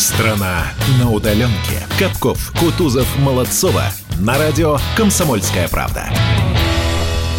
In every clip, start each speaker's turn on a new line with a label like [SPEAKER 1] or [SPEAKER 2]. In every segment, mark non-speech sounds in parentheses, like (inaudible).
[SPEAKER 1] Страна на удаленке. Капков, Кутузов, Молодцова. На радио «Комсомольская правда».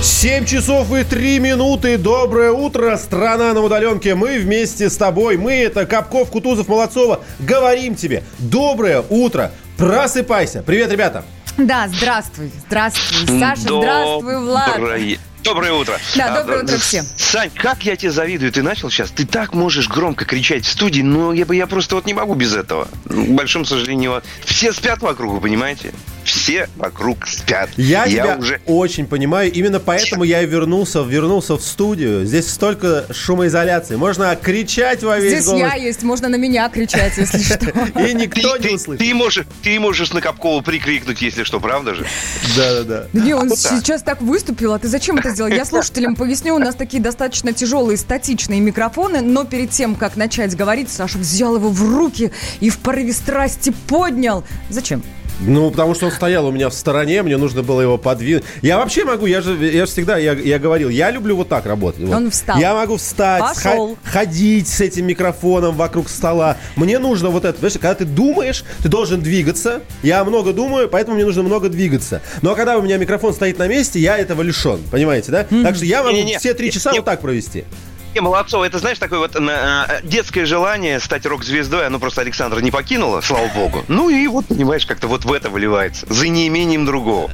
[SPEAKER 2] 7 часов и 3 минуты. Доброе утро, страна на удаленке. Мы вместе с тобой. Мы это Капков, Кутузов, Молодцова. Говорим тебе. Доброе утро. Просыпайся. Привет, ребята.
[SPEAKER 3] Да, здравствуй. Здравствуй, Саша. Здравствуй, Влад.
[SPEAKER 4] Доброе, доброе утро.
[SPEAKER 3] Да, доброе утро всем.
[SPEAKER 4] Сань, как я тебе завидую. Ты начал сейчас. Ты так можешь громко кричать в студии, но я, я просто вот не могу без этого. К большому сожалению, все спят вокруг, вы понимаете? Все вокруг спят.
[SPEAKER 2] Я, я тебя уже... очень понимаю. Именно поэтому я и вернулся, вернулся в студию. Здесь столько шумоизоляции. Можно кричать во весь
[SPEAKER 3] Здесь
[SPEAKER 2] голос.
[SPEAKER 3] я есть, можно на меня кричать, если (laughs) что.
[SPEAKER 2] И никто не услышит.
[SPEAKER 4] Ты можешь, ты можешь на Капкова прикрикнуть, если что, правда же?
[SPEAKER 2] Да-да-да.
[SPEAKER 3] Не, он сейчас так выступил, а ты зачем это сделал? Я слушателям поясню, у нас такие достаточно тяжелые статичные микрофоны, но перед тем, как начать говорить, Саша взял его в руки и в порыве страсти поднял. Зачем?
[SPEAKER 2] Ну, потому что он стоял у меня в стороне, мне нужно было его подвинуть. Я вообще могу, я же, я же всегда, я, я говорил, я люблю вот так работать. Вот.
[SPEAKER 3] Он встал.
[SPEAKER 2] Я могу встать,
[SPEAKER 3] Пошел.
[SPEAKER 2] ходить с этим микрофоном вокруг стола. Мне нужно вот это, понимаешь, когда ты думаешь, ты должен двигаться. Я много думаю, поэтому мне нужно много двигаться. Но когда у меня микрофон стоит на месте, я этого лишен, понимаете, да? Так что я могу
[SPEAKER 4] Не-не-не.
[SPEAKER 2] все три часа
[SPEAKER 4] Не-
[SPEAKER 2] вот так провести.
[SPEAKER 4] Не, Молодцова, это, знаешь, такое вот э, детское желание стать рок-звездой, оно просто Александра не покинуло, слава богу. Ну и вот, понимаешь, как-то вот в это выливается, за неимением другого.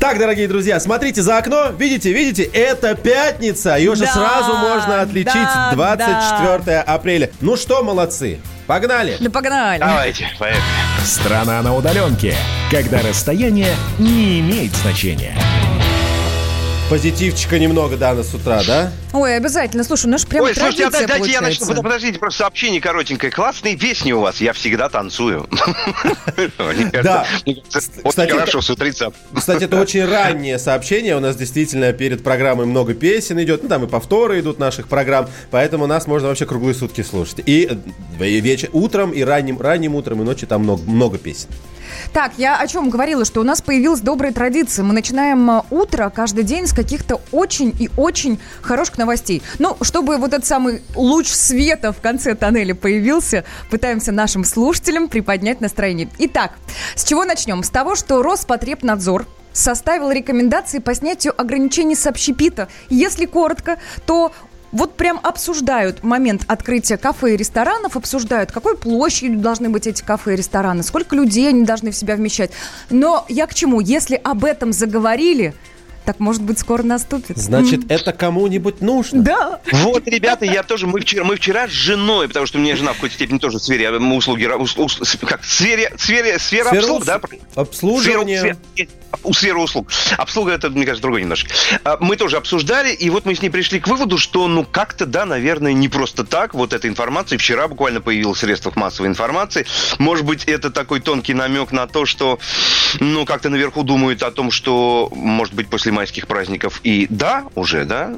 [SPEAKER 2] Так, дорогие друзья, смотрите за окно. Видите, видите, это пятница. Ее же
[SPEAKER 3] Да,
[SPEAKER 2] сразу можно отличить.
[SPEAKER 3] да,
[SPEAKER 2] 24 апреля. Ну что, молодцы. Погнали.
[SPEAKER 3] Да погнали.
[SPEAKER 4] Давайте, поехали.
[SPEAKER 1] Страна на удаленке. Когда расстояние не имеет значения.
[SPEAKER 2] Позитивчика немного, да, на с утра, да?
[SPEAKER 3] Ой, обязательно. Слушай, у нас прям
[SPEAKER 4] Ой, слушайте, а дайте я начну. Подождите, просто сообщение коротенькое. Классные песни у вас. Я всегда танцую. (laughs) Мне кажется,
[SPEAKER 2] Да. Кстати,
[SPEAKER 4] Очень хорошо с утреца.
[SPEAKER 2] Кстати, это очень раннее сообщение. У нас действительно перед программой много песен идет. Ну, там и повторы идут наших программ. Поэтому нас можно вообще круглые сутки слушать. И вечер, утром, и ранним, ранним утром, и ночью там много, много песен.
[SPEAKER 3] Так, я о чем говорила, что у нас появилась добрая традиция. Мы начинаем э, утро каждый день с каких-то очень и очень хороших новостей. Ну, чтобы вот этот самый луч света в конце тоннеля появился, пытаемся нашим слушателям приподнять настроение. Итак, с чего начнем? С того, что Роспотребнадзор составил рекомендации по снятию ограничений с общепита. Если коротко, то вот прям обсуждают момент открытия кафе и ресторанов, обсуждают, какой площадью должны быть эти кафе и рестораны, сколько людей они должны в себя вмещать. Но я к чему? Если об этом заговорили, так, может быть, скоро наступит.
[SPEAKER 2] Значит, это кому-нибудь нужно.
[SPEAKER 3] Да.
[SPEAKER 4] Вот, ребята, я тоже, мы вчера, мы вчера с женой, потому что у меня жена в какой-то степени тоже в сфере э, услуги, ус- ус- как, в сфере, сфере, сфера
[SPEAKER 2] Сфера
[SPEAKER 4] обслуг, да?
[SPEAKER 2] обслуживания.
[SPEAKER 4] Сфера- сфера- у сферы услуг. Обслуга это, мне кажется, другое немножко. А, Мы тоже обсуждали, и вот мы с ней пришли к выводу, что, ну, как-то, да, наверное, не просто так вот эта информация. Вчера буквально появилась в средствах массовой информации. Может быть, это такой тонкий намек на то, что, ну, как-то наверху думают о том, что, может быть, после майских праздников и да, уже, да,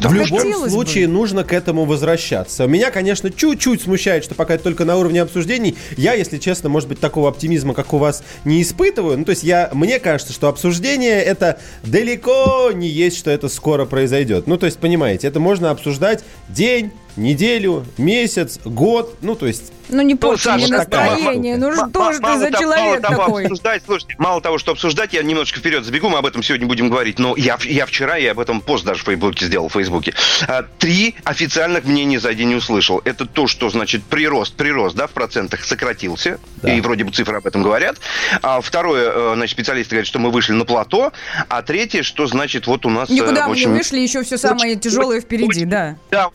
[SPEAKER 2] В любом случае нужно к этому возвращаться. Меня, конечно, чуть-чуть смущает, что пока это только на уровне обсуждений. Я, если честно, может быть, такого оптимизма, как у вас, не испытываю. Ну, то есть я, мне кажется, что обсуждение это далеко не есть, что это скоро произойдет. Ну, то есть, понимаете, это можно обсуждать день, неделю, месяц, год. Ну, то есть
[SPEAKER 3] Ну, не порти
[SPEAKER 4] Саша,
[SPEAKER 3] мне
[SPEAKER 4] так, мало-
[SPEAKER 3] настроение. Ну, что ж ты за человек
[SPEAKER 4] мало того,
[SPEAKER 3] такой?
[SPEAKER 4] Обсуждать, слушайте, мало того, что обсуждать, я немножечко вперед забегу, мы об этом сегодня будем говорить, но я, я вчера, я об этом пост даже в Фейсбуке сделал, в Фейсбуке. А, Три официальных мнений за день не услышал. Это то, что, значит, прирост, прирост, да, в процентах сократился,
[SPEAKER 2] Да.
[SPEAKER 4] и вроде бы цифры об этом говорят. А второе, э, значит, специалисты говорят, что мы вышли на плато, а третье, что, значит, вот у нас... э,
[SPEAKER 3] Никуда мы не
[SPEAKER 4] очень-
[SPEAKER 3] вышли, еще все самое
[SPEAKER 4] очень-
[SPEAKER 3] тяжелое впереди,
[SPEAKER 4] очень-
[SPEAKER 3] да.
[SPEAKER 4] Да,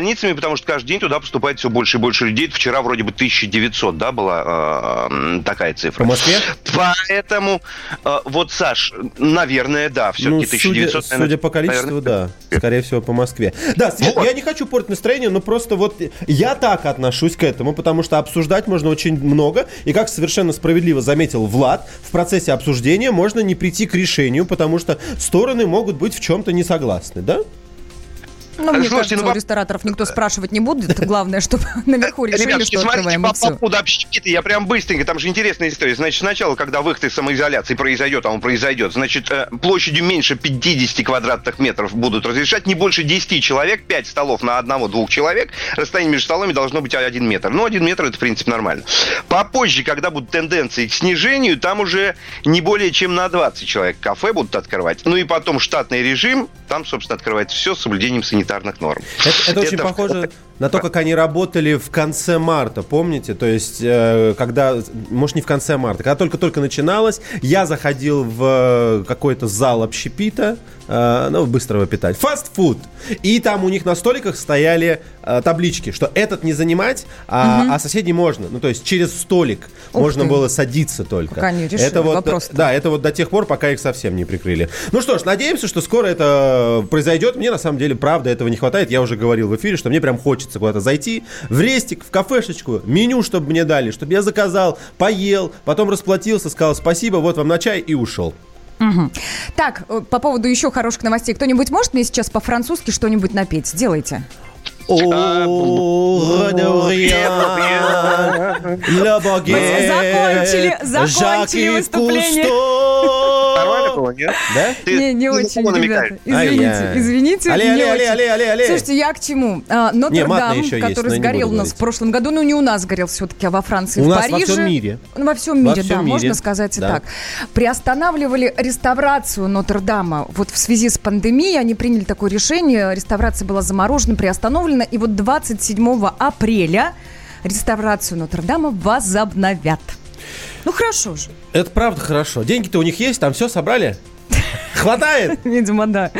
[SPEAKER 4] больницами, потому что каждый день туда поступает все больше и больше людей. Вчера вроде бы 1900, да, была э, такая цифра.
[SPEAKER 2] по Москве.
[SPEAKER 4] Поэтому, э, вот, Саш, наверное, да, все-таки
[SPEAKER 2] Ну,
[SPEAKER 4] 1900.
[SPEAKER 2] судя, судя по количеству,
[SPEAKER 4] наверное,
[SPEAKER 2] да. Скорее всего, по Москве. Да, Свет,
[SPEAKER 4] Вот.
[SPEAKER 2] я не хочу портить настроение, но просто вот я так отношусь к этому, потому что обсуждать можно очень много. И как совершенно справедливо заметил Влад, в процессе обсуждения можно не прийти к решению, потому что стороны могут быть в чем-то не согласны, да?
[SPEAKER 3] Ну, мне
[SPEAKER 4] Слушайте,
[SPEAKER 3] кажется,
[SPEAKER 4] ну,
[SPEAKER 3] у рестораторов никто спрашивать не будет. Главное, (laughs) чтобы наверху решили,
[SPEAKER 4] Ребятки,
[SPEAKER 3] что
[SPEAKER 4] смотрите,
[SPEAKER 3] открываем
[SPEAKER 4] по, поводу общепита, я прям быстренько, там же интересная история. Значит, сначала, когда выход из самоизоляции произойдет, а он произойдет, значит, э, площадью меньше 50 квадратных метров будут разрешать, не больше 10 человек, 5 столов на одного-двух человек, расстояние между столами должно быть 1 метр. Ну, 1 метр это, в принципе, нормально. Попозже, когда будут тенденции к снижению, там уже не более чем на 20 человек кафе будут открывать. Ну и потом штатный режим, там, собственно, открывается все с соблюдением санитарных норм.
[SPEAKER 2] Это, это очень
[SPEAKER 4] Это-
[SPEAKER 2] похоже на то, как они работали в конце марта, помните? То есть, э, когда, может, не в конце марта, когда только-только начиналось, я заходил в э, какой-то зал общепита, э, ну, быстрого питания, фастфуд, и там у них на столиках стояли э, таблички, что этот не занимать, а, а соседний можно. Ну, то есть, через столик
[SPEAKER 3] Ух
[SPEAKER 2] можно
[SPEAKER 3] ты.
[SPEAKER 2] было садиться только.
[SPEAKER 3] Пока не решили
[SPEAKER 2] это вот,
[SPEAKER 3] вопрос-то.
[SPEAKER 2] Да, это вот до тех пор, пока их совсем не прикрыли. Ну что ж, надеемся, что скоро это произойдет. Мне на самом деле, правда, этого не хватает. Я уже говорил в эфире, что мне прям хочется куда-то зайти, в рестик, в кафешечку, меню, чтобы мне дали, чтобы я заказал, поел, потом расплатился, сказал спасибо, вот вам на чай и ушел.
[SPEAKER 3] Мгм. Так, э, по поводу еще хороших новостей. Кто-нибудь может мне сейчас по-французски что-нибудь напеть? Сделайте. (laughs) Закончили- закончили выступление.
[SPEAKER 4] Было, нет?
[SPEAKER 2] Да?
[SPEAKER 4] Ты
[SPEAKER 3] не, не очень, ребята. Извините, извините,
[SPEAKER 2] Алле, алле, алле, алле, алле, алле.
[SPEAKER 3] Слушайте, я к чему? А, Нотр-Дам, который сгорел у нас в прошлом году, ну не у нас сгорел все-таки, а во Франции,
[SPEAKER 2] У
[SPEAKER 3] в
[SPEAKER 2] нас во
[SPEAKER 3] Париже.
[SPEAKER 2] всем мире.
[SPEAKER 3] Ну, Во всем мире, да, можно сказать и так. Приостанавливали реставрацию Нотр-Дама. Вот в связи с пандемией они приняли такое решение. Реставрация была заморожена, приостановлена. И вот 27 апреля реставрацию Нотр-Дама возобновят. Ну хорошо же.
[SPEAKER 2] Это правда хорошо. Деньги-то у них есть, там все собрали? Хватает? (laughs)
[SPEAKER 3] Видимо, да.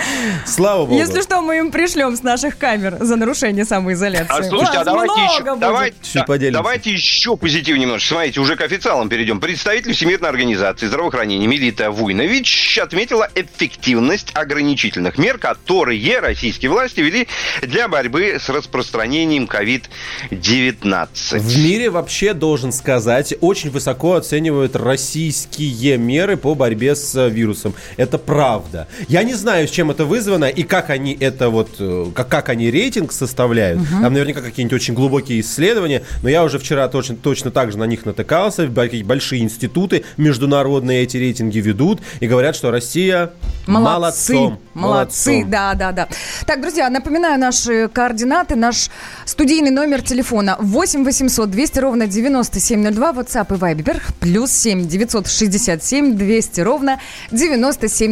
[SPEAKER 2] Слава богу.
[SPEAKER 3] Если что, мы им пришлем с наших камер за нарушение самоизоляции.
[SPEAKER 4] А слушайте, а давайте еще, давайте, да,
[SPEAKER 2] поделимся.
[SPEAKER 4] давайте еще позитивнее немножко. Смотрите, уже к официалам перейдем. Представитель Всемирной организации здравоохранения Мелита Вуйнович отметила эффективность ограничительных мер, которые российские власти вели для борьбы с распространением COVID-19.
[SPEAKER 2] В мире вообще, должен сказать, очень высоко оценивают российские меры по борьбе с вирусом. Это правда. Я не знаю, с чем это вызвано и как они это вот, э, как, как они рейтинг составляют. Там наверняка какие-нибудь очень глубокие исследования, но я уже вчера точно, точно так же на них натыкался. Большие институты международные эти рейтинги ведут и говорят, что Россия
[SPEAKER 3] Молодцы.
[SPEAKER 2] молодцом.
[SPEAKER 3] Молодцы,
[SPEAKER 2] молодцом.
[SPEAKER 3] да, да, да. Так, друзья, напоминаю наши координаты, наш студийный номер телефона 8 800 200 ровно 9702, WhatsApp и Viber, плюс 7 967 200 ровно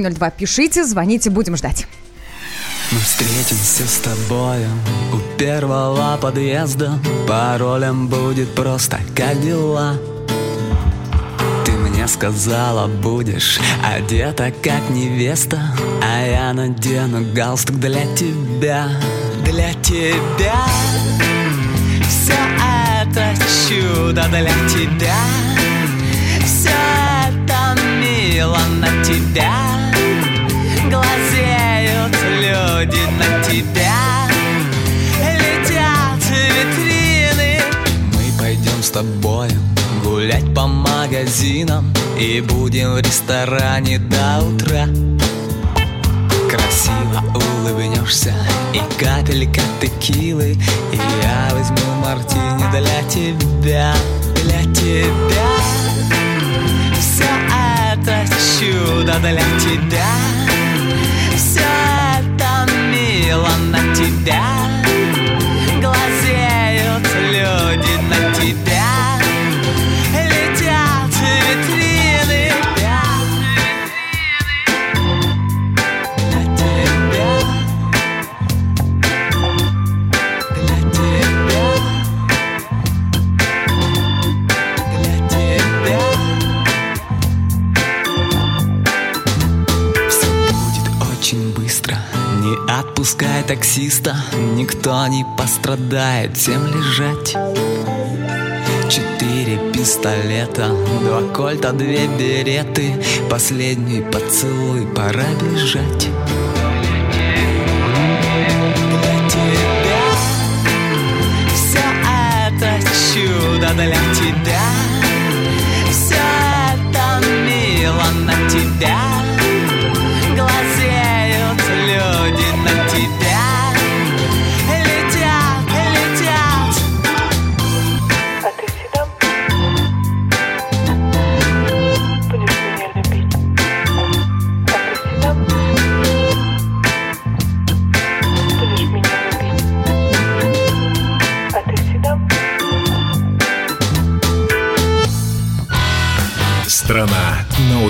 [SPEAKER 3] 9702. Пишите, звоните, будем ждать.
[SPEAKER 5] Мы встретимся с тобою у первого подъезда Паролем будет просто «Как дела?». Ты мне сказала, будешь одета как невеста А я надену галстук для тебя Для тебя Все это чудо для тебя Все это мило на тебя магазинам И будем в ресторане до утра. Красиво улыбнешься и капелька текилы И я возьму мартини для тебя, для тебя. Все это чудо для тебя. Все это мило на тебя отпускай таксиста Никто не пострадает. Всем лежать. Четыре пистолета Два кольта, две береты. Последний поцелуй Пора бежать. Для тебя Все это чудо для тебя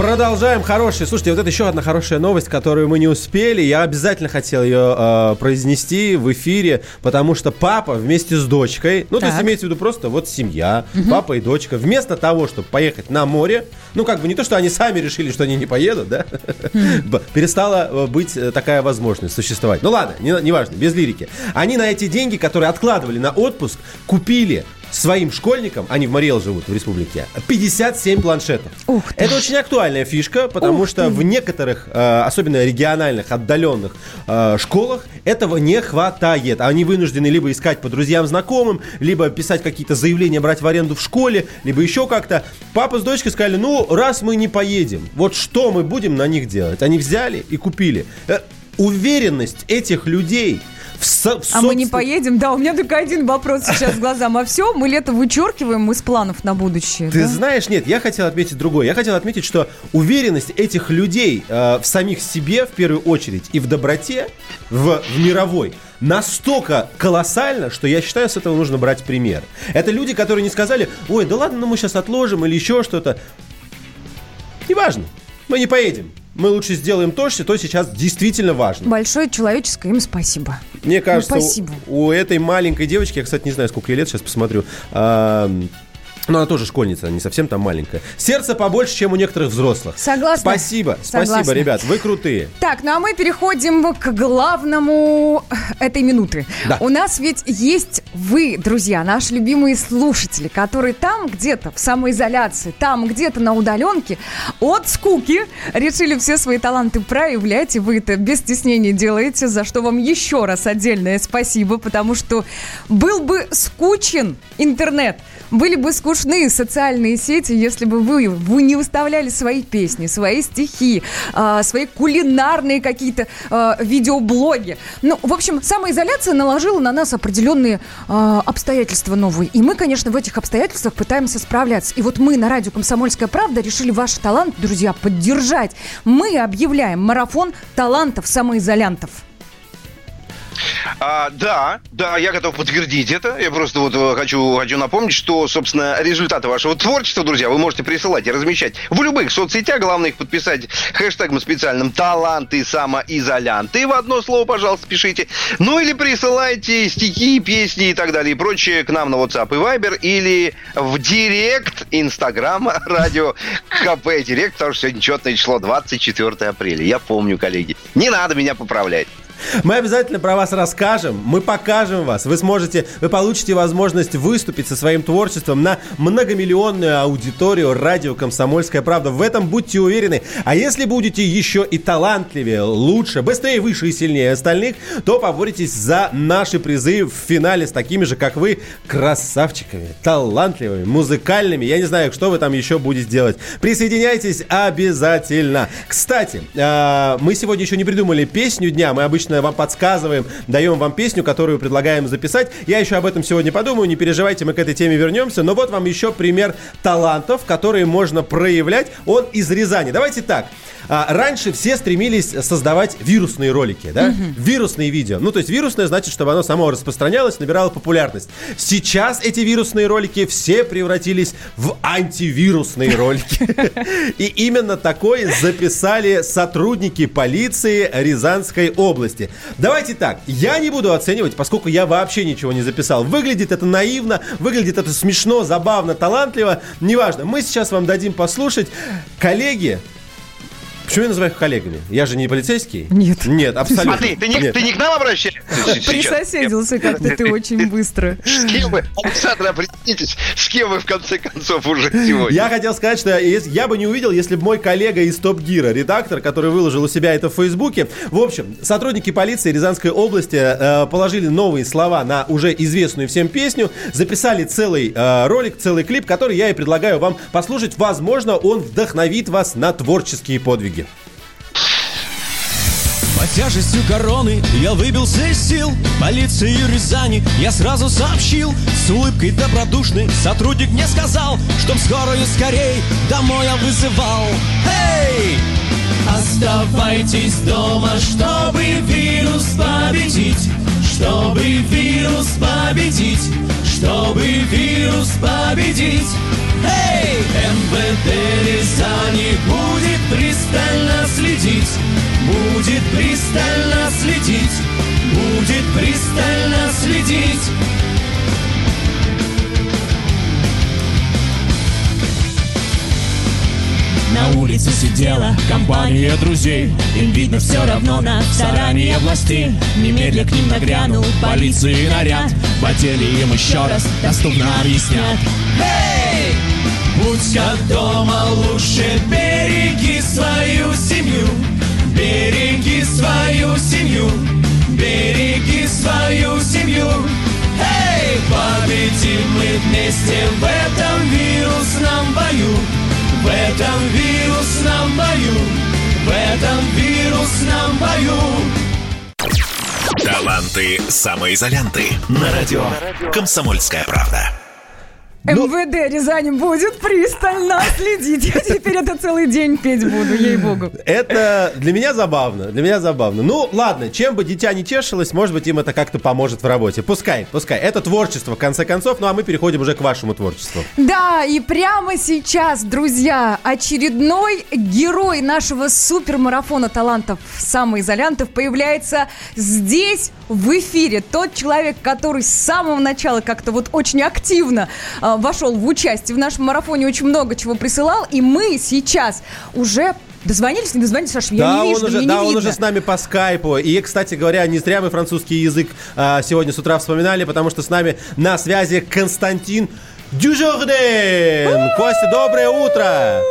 [SPEAKER 2] Продолжаем хорошие. Слушайте, вот это еще одна хорошая новость, которую мы не успели. Я обязательно хотел ее э, произнести в эфире, потому что папа вместе с дочкой, ну, так. то есть имеется в виду просто вот семья, угу. папа и дочка, вместо того, чтобы поехать на море, ну, как бы не то, что они сами решили, что они не поедут, да, перестала э, быть э, такая возможность существовать. Ну, ладно, неважно, не без лирики. Они на эти деньги, которые откладывали на отпуск, купили своим школьникам, они в Мариэл живут, в республике, 57 планшетов. Ух ты. Это очень актуальная фишка, потому Ух что ты. в некоторых, э, особенно региональных, отдаленных э, школах этого не хватает. Они вынуждены либо искать по друзьям, знакомым, либо писать какие-то заявления, брать в аренду в школе, либо еще как-то. Папа с дочкой сказали, ну, раз мы не поедем, вот что мы будем на них делать? Они взяли и купили. Э, уверенность этих людей –
[SPEAKER 3] в со, в а мы не поедем? Да, у меня только один вопрос сейчас глазам. А все, мы лето вычеркиваем из планов на будущее.
[SPEAKER 2] Ты да? знаешь, нет, я хотел отметить другое. Я хотел отметить, что уверенность этих людей э, в самих себе, в первую очередь, и в доброте, в, в мировой, настолько колоссально, что я считаю, с этого нужно брать пример. Это люди, которые не сказали, ой, да ладно, ну мы сейчас отложим или еще что-то. Неважно, мы не поедем мы лучше сделаем то, что сейчас действительно важно.
[SPEAKER 3] Большое человеческое им спасибо.
[SPEAKER 2] Мне кажется, ну, спасибо. У, у этой маленькой девочки, я, кстати, не знаю, сколько ей лет, сейчас посмотрю, но она тоже школьница, не совсем там маленькая. Сердце побольше, чем у некоторых взрослых.
[SPEAKER 3] Согласна.
[SPEAKER 2] Спасибо, Согласна. спасибо, ребят, вы крутые.
[SPEAKER 3] Так, ну а мы переходим к главному этой минуты. Да. У нас ведь есть вы, друзья, наши любимые слушатели, которые там где-то в самоизоляции, там где-то на удаленке от скуки решили все свои таланты проявлять, и вы это без стеснения делаете, за что вам еще раз отдельное спасибо, потому что был бы скучен интернет, были бы скучны социальные сети, если бы вы, вы не выставляли свои песни, свои стихи, э, свои кулинарные какие-то э, видеоблоги. Ну, в общем, самоизоляция наложила на нас определенные э, обстоятельства новые. И мы, конечно, в этих обстоятельствах пытаемся справляться. И вот мы на радио «Комсомольская правда» решили ваш талант, друзья, поддержать. Мы объявляем марафон талантов самоизолянтов.
[SPEAKER 4] А, да, да, я готов подтвердить это. Я просто вот э, хочу, хочу напомнить, что, собственно, результаты вашего творчества, друзья, вы можете присылать и размещать в любых соцсетях. Главное их подписать хэштегом специальным «Таланты самоизолянты». В одно слово, пожалуйста, пишите. Ну или присылайте стихи, песни и так далее и прочее к нам на WhatsApp и Viber или в директ Инстаграма (laughs) радио КП Директ, потому что сегодня четное число 24 апреля. Я помню, коллеги. Не надо меня поправлять.
[SPEAKER 2] Мы обязательно про вас расскажем, мы покажем вас. Вы сможете, вы получите возможность выступить со своим творчеством на многомиллионную аудиторию радио «Комсомольская правда». В этом будьте уверены. А если будете еще и талантливее, лучше, быстрее, выше и сильнее остальных, то поборитесь за наши призы в финале с такими же, как вы, красавчиками, талантливыми, музыкальными. Я не знаю, что вы там еще будете делать. Присоединяйтесь обязательно. Кстати, а, мы сегодня еще не придумали песню дня. Мы обычно обычно вам подсказываем, даем вам песню, которую предлагаем записать. Я еще об этом сегодня подумаю, не переживайте, мы к этой теме вернемся. Но вот вам еще пример талантов, которые можно проявлять. Он из Рязани. Давайте так. А, раньше все стремились создавать вирусные ролики, да? Угу. Вирусные видео. Ну, то есть вирусное значит, чтобы оно само распространялось, набирало популярность. Сейчас эти вирусные ролики все превратились в антивирусные ролики. И именно такой записали сотрудники полиции Рязанской области. Давайте так, я не буду оценивать, поскольку я вообще ничего не записал. Выглядит это наивно, выглядит это смешно, забавно, талантливо, неважно. Мы сейчас вам дадим послушать. Коллеги, Почему я называю их коллегами? Я же не полицейский?
[SPEAKER 3] Нет.
[SPEAKER 2] Нет, абсолютно.
[SPEAKER 4] А ты, ты, не, ты не к нам обращаешься? (laughs)
[SPEAKER 3] Присоседился как-то ты очень быстро.
[SPEAKER 4] С кем вы, Александр, определитесь, с кем вы в конце концов уже сегодня?
[SPEAKER 2] Я хотел сказать, что я бы не увидел, если бы мой коллега из Топ Гира, редактор, который выложил у себя это в Фейсбуке. В общем, сотрудники полиции Рязанской области э, положили новые слова на уже известную всем песню, записали целый э, ролик, целый клип, который я и предлагаю вам послушать. Возможно, он вдохновит вас на творческие подвиги.
[SPEAKER 6] Под тяжестью короны я выбился из сил. Полиции Рязани я сразу сообщил. С улыбкой добродушный сотрудник мне сказал Чтоб скорую скорей домой я вызывал. Эй! Оставайтесь дома, чтобы вирус победить. Чтобы вирус победить. Чтобы вирус победить. Эй! МВД Рязани будет пристально следить. Будет пристально следить. Будет пристально следить. На улице сидела компания друзей. Им видно все равно на старания властей Немедля к ним нагрянул полиции наряд. Потели им еще раз доступно объяснят. Эй! Будь как дома, лучше береги свою семью. Береги свою семью. Береги свою семью. Эй! Победим мы вместе в этом вирусном бою. В этом вирусном бою. В этом вирусном бою.
[SPEAKER 1] Таланты самоизолянты на радио «Комсомольская правда».
[SPEAKER 2] Ну-
[SPEAKER 3] МВД Рязани будет пристально следить. Я теперь это целый день петь буду, ей-богу.
[SPEAKER 2] Это для меня забавно, для меня забавно. Ну, ладно, чем бы дитя не тешилось, может быть, им это как-то поможет в работе. Пускай, пускай. Это творчество, в конце концов, ну а мы переходим уже к вашему творчеству.
[SPEAKER 3] Да, и прямо сейчас, друзья, очередной герой нашего супермарафона талантов самоизолянтов появляется здесь, в эфире. Тот человек, который с самого начала как-то вот очень активно а, вошел в участие в нашем марафоне, очень много чего присылал, и мы сейчас уже Дозвонились, не дозвонились, Саша, я
[SPEAKER 2] да,
[SPEAKER 3] не вижу,
[SPEAKER 2] он уже, да,
[SPEAKER 3] не
[SPEAKER 2] он
[SPEAKER 3] видно.
[SPEAKER 2] уже с нами по скайпу. И, кстати говоря, не зря мы французский язык а, сегодня с утра вспоминали, потому что с нами на связи Константин Дюжорден. Костя, доброе утро.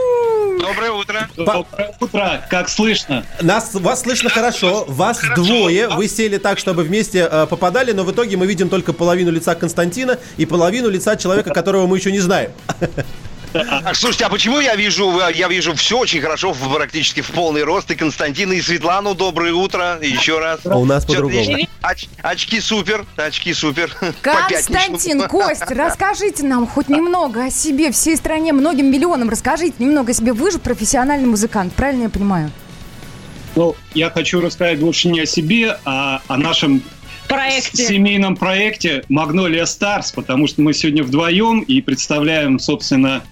[SPEAKER 4] Доброе утро.
[SPEAKER 7] Доброе утро, как слышно?
[SPEAKER 2] Нас, вас слышно хорошо, вас двое, вы сели так, чтобы вместе э, попадали, но в итоге мы видим только половину лица Константина и половину лица человека, которого мы еще не знаем. (laughs)
[SPEAKER 4] А, слушайте, а почему я вижу, э, я вижу все очень хорошо, практически в полный рост. И Константина, и Светлану, доброе утро. Еще раз.
[SPEAKER 2] А у нас по-другому.
[SPEAKER 4] Оч- очки супер, очки супер. (laughs)
[SPEAKER 3] Константин. Кость, расскажите нам хоть немного о себе, всей стране, многим миллионам. Расскажите немного о себе. Вы же профессиональный музыкант, правильно я понимаю?
[SPEAKER 7] Ну, я хочу рассказать больше не о себе, а о нашем
[SPEAKER 8] проекте.
[SPEAKER 7] семейном проекте «Магнолия Старс», потому что мы сегодня вдвоем и представляем, собственно,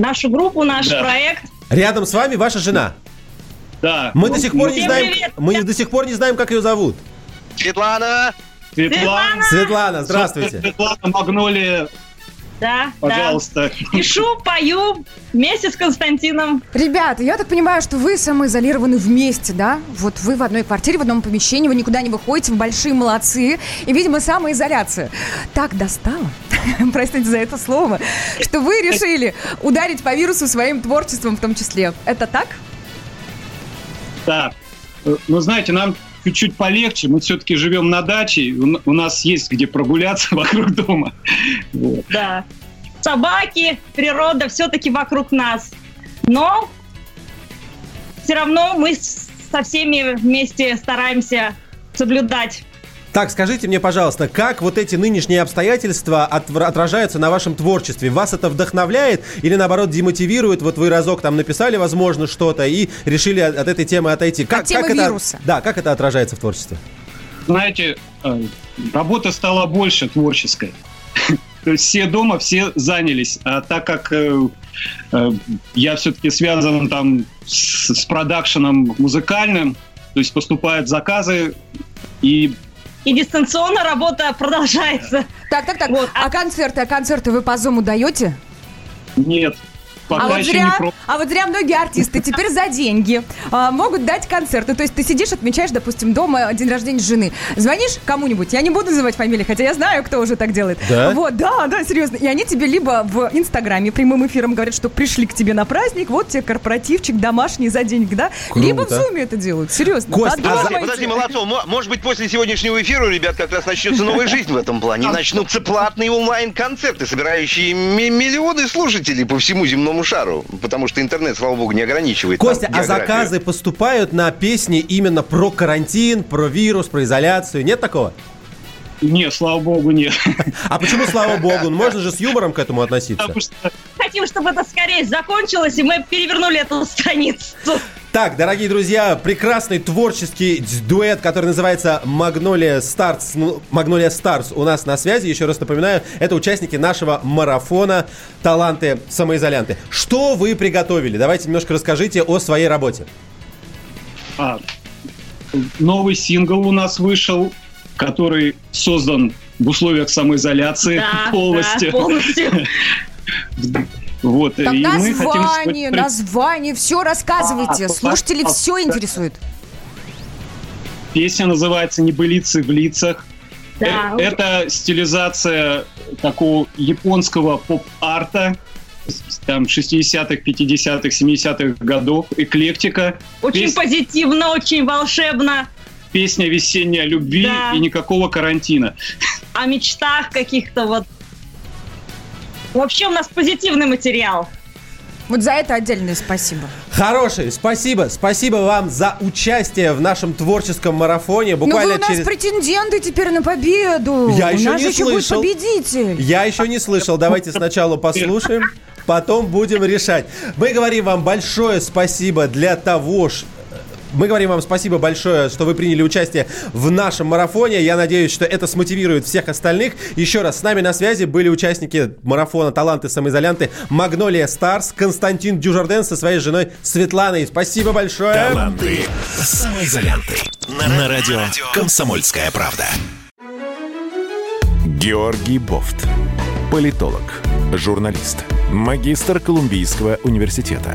[SPEAKER 8] Нашу группу, наш
[SPEAKER 7] Да.
[SPEAKER 8] проект.
[SPEAKER 2] Рядом с вами ваша жена.
[SPEAKER 7] да,
[SPEAKER 2] Мы до сих пор не знаем,
[SPEAKER 8] привет.
[SPEAKER 2] мы до сих пор не знаем, как ее зовут.
[SPEAKER 4] Светлана,
[SPEAKER 7] Светлана.
[SPEAKER 2] Светлана, здравствуйте.
[SPEAKER 7] Светлана Магнолия,
[SPEAKER 8] Да,
[SPEAKER 7] пожалуйста.
[SPEAKER 8] да. Пишу, пою вместе с Константином.
[SPEAKER 3] Ребята, я так понимаю, что вы самоизолированы вместе, да? Вот вы в одной квартире, в одном помещении, вы никуда не выходите, вы большие молодцы. И, видимо, самоизоляция так достала, (laughs) простите за это слово, что вы решили ударить по вирусу своим творчеством в том числе. Это так?
[SPEAKER 7] Да. Ну, знаете, нам чуть-чуть полегче. Мы все-таки живем на даче. У нас есть где прогуляться (laughs) вокруг дома. Вот.
[SPEAKER 8] Да. Собаки, природа все-таки вокруг нас. Но все равно мы со всеми вместе стараемся соблюдать.
[SPEAKER 2] Так, скажите мне, пожалуйста, как вот эти нынешние обстоятельства отвра- отражаются на вашем творчестве? Вас это вдохновляет или наоборот демотивирует? Вот вы разок там написали, возможно, что-то и решили от, от этой темы отойти. Как,
[SPEAKER 3] темы
[SPEAKER 2] как это,
[SPEAKER 3] вируса.
[SPEAKER 2] Да, как это отражается в творчестве?
[SPEAKER 7] Знаете, э, работа стала больше творческой. (laughs) То есть все дома, все занялись. А так как э, э, я все-таки связан там с, с продакшеном музыкальным, то есть поступают заказы, и
[SPEAKER 8] И дистанционно работа продолжается.
[SPEAKER 3] Так, так, так.
[SPEAKER 8] Вот.
[SPEAKER 3] А концерты, а концерты вы по зуму даете?
[SPEAKER 7] нет, Пока
[SPEAKER 3] А вот,
[SPEAKER 7] еще
[SPEAKER 3] зря,
[SPEAKER 7] не
[SPEAKER 3] а вот зря многие артисты теперь за деньги а, могут дать концерты. То есть ты сидишь, отмечаешь, допустим, дома день рождения жены. Звонишь кому-нибудь, я не буду называть фамилии, хотя я знаю, кто уже так делает.
[SPEAKER 2] Да?
[SPEAKER 3] Вот, да, да, серьезно. И они тебе либо в Инстаграме прямым эфиром говорят, что пришли к тебе на праздник, вот тебе корпоративчик домашний за деньги, да?
[SPEAKER 2] Круто.
[SPEAKER 3] Либо в Зуме это делают, серьезно.
[SPEAKER 2] Кость, а за-.
[SPEAKER 4] Подожди, Молодцов, мо- может быть, после сегодняшнего эфира, ребят, как раз начнется новая жизнь в этом плане. И начнутся платные онлайн-концерты, собирающие ми- миллионы слушателей по всему земному шару. Потому что интернет, слава богу, не ограничивает.
[SPEAKER 2] Костя, а заказы поступают на песни именно про карантин, про вирус, про изоляцию? Нет такого?
[SPEAKER 7] Не, слава богу, нет.
[SPEAKER 2] А почему, слава богу? Ну, Можно же с юмором к этому относиться.
[SPEAKER 7] Потому что
[SPEAKER 8] Хотим, чтобы это скорее закончилось, и мы перевернули эту страницу.
[SPEAKER 2] Так, дорогие друзья, прекрасный творческий дуэт, который называется Магнолия Старс. Ну, Магнолия Старс у нас на связи. Еще раз напоминаю, это участники нашего марафона «Таланты самоизолянты». Что вы приготовили? Давайте немножко расскажите о своей работе.
[SPEAKER 7] а, новый сингл у нас вышел, который создан в условиях самоизоляции
[SPEAKER 8] Да,
[SPEAKER 7] полностью.
[SPEAKER 8] да, полностью. (laughs)
[SPEAKER 7] Вот,
[SPEAKER 3] Так
[SPEAKER 7] и мы хотим
[SPEAKER 3] название, название, все рассказывайте.
[SPEAKER 7] А,
[SPEAKER 3] Слушатели
[SPEAKER 7] а,
[SPEAKER 3] все
[SPEAKER 7] а,
[SPEAKER 3] интересует.
[SPEAKER 7] Песня называется «Небылицы в лицах».
[SPEAKER 8] Да.
[SPEAKER 7] Э, Это стилизация такого японского поп-арта, там 60-х, 50-х, 70-х годов, эклектика.
[SPEAKER 8] Очень
[SPEAKER 7] Пес-
[SPEAKER 8] позитивно, очень волшебно.
[SPEAKER 7] Песня весенняя любви
[SPEAKER 8] Да.
[SPEAKER 7] и никакого карантина.
[SPEAKER 8] О мечтах каких-то вот. Вообще у нас позитивный материал.
[SPEAKER 3] Вот за это отдельное спасибо.
[SPEAKER 2] Хороший, спасибо. Спасибо вам за участие в нашем творческом марафоне.
[SPEAKER 3] Ну вы
[SPEAKER 2] Буквально
[SPEAKER 3] у нас
[SPEAKER 2] через...
[SPEAKER 3] претенденты теперь на победу.
[SPEAKER 2] Я
[SPEAKER 3] у
[SPEAKER 2] еще
[SPEAKER 3] нас
[SPEAKER 2] не
[SPEAKER 3] еще будет
[SPEAKER 2] слышал.
[SPEAKER 3] победитель.
[SPEAKER 2] Я еще не слышал. Давайте сначала послушаем, потом будем решать. Мы говорим вам большое спасибо для того, ш- мы говорим вам спасибо большое, что вы приняли участие в нашем марафоне. Я надеюсь, что это смотивирует всех остальных. Еще раз, с нами на связи были участники марафона «Таланты самоизолянты» Магнолия Старс, Константин Дюжарден со своей женой Светланой. Спасибо большое.
[SPEAKER 1] Таланты самоизолянты. На радио «Комсомольская правда». Георгий Бофт. Политолог, журналист, магистр Колумбийского университета,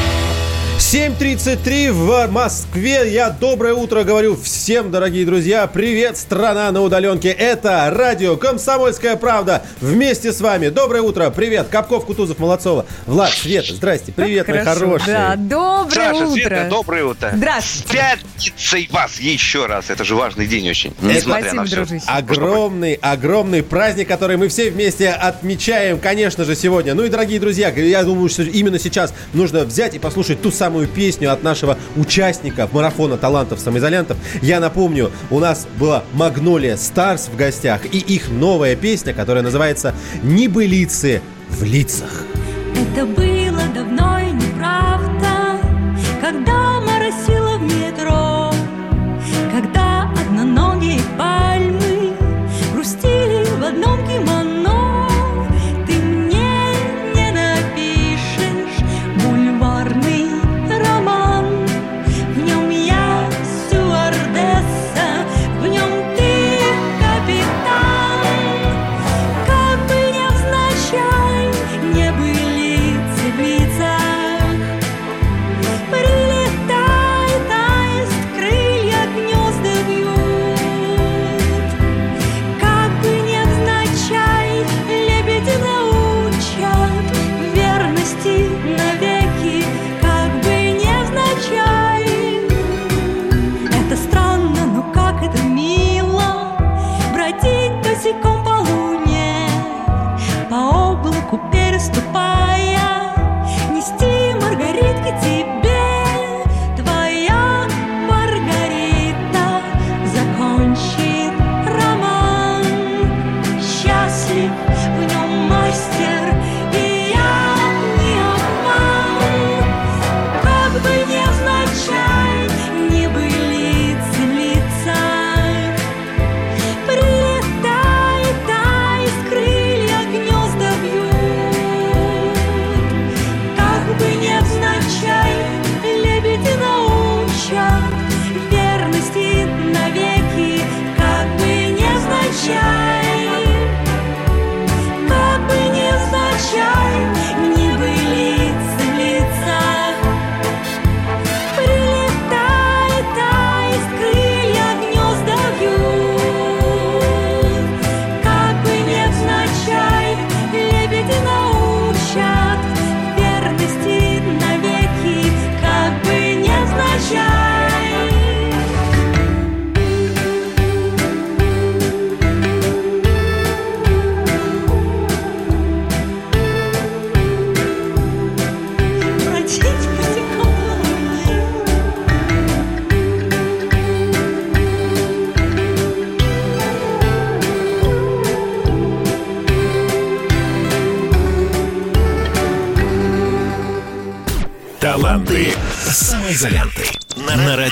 [SPEAKER 2] 7.33 в Москве. Я доброе утро говорю всем, дорогие друзья. Привет, страна на удаленке. Это радио «Комсомольская правда». Вместе с вами. Доброе утро. Привет. Капков, Кутузов, Молодцова. Влад, Света, здрасте. Привет, мои
[SPEAKER 3] Хорошо.
[SPEAKER 2] хорошие.
[SPEAKER 3] Да, доброе
[SPEAKER 4] Саша,
[SPEAKER 3] утро.
[SPEAKER 4] Света, доброе утро.
[SPEAKER 3] Здравствуйте.
[SPEAKER 4] Пятницей вас еще раз. Это же важный день очень. Несмотря
[SPEAKER 3] Спасибо,
[SPEAKER 4] на все.
[SPEAKER 3] дружище.
[SPEAKER 2] Огромный, огромный праздник, который мы все вместе отмечаем, конечно же, сегодня. Ну и, дорогие друзья, я думаю, что именно сейчас нужно взять и послушать ту самую песню от нашего участника марафона талантов самоизолянтов. Я напомню, у нас была Магнолия Старс в гостях и их новая песня, которая называется «Небылицы в лицах».
[SPEAKER 9] Это было давно и неправда, когда моросило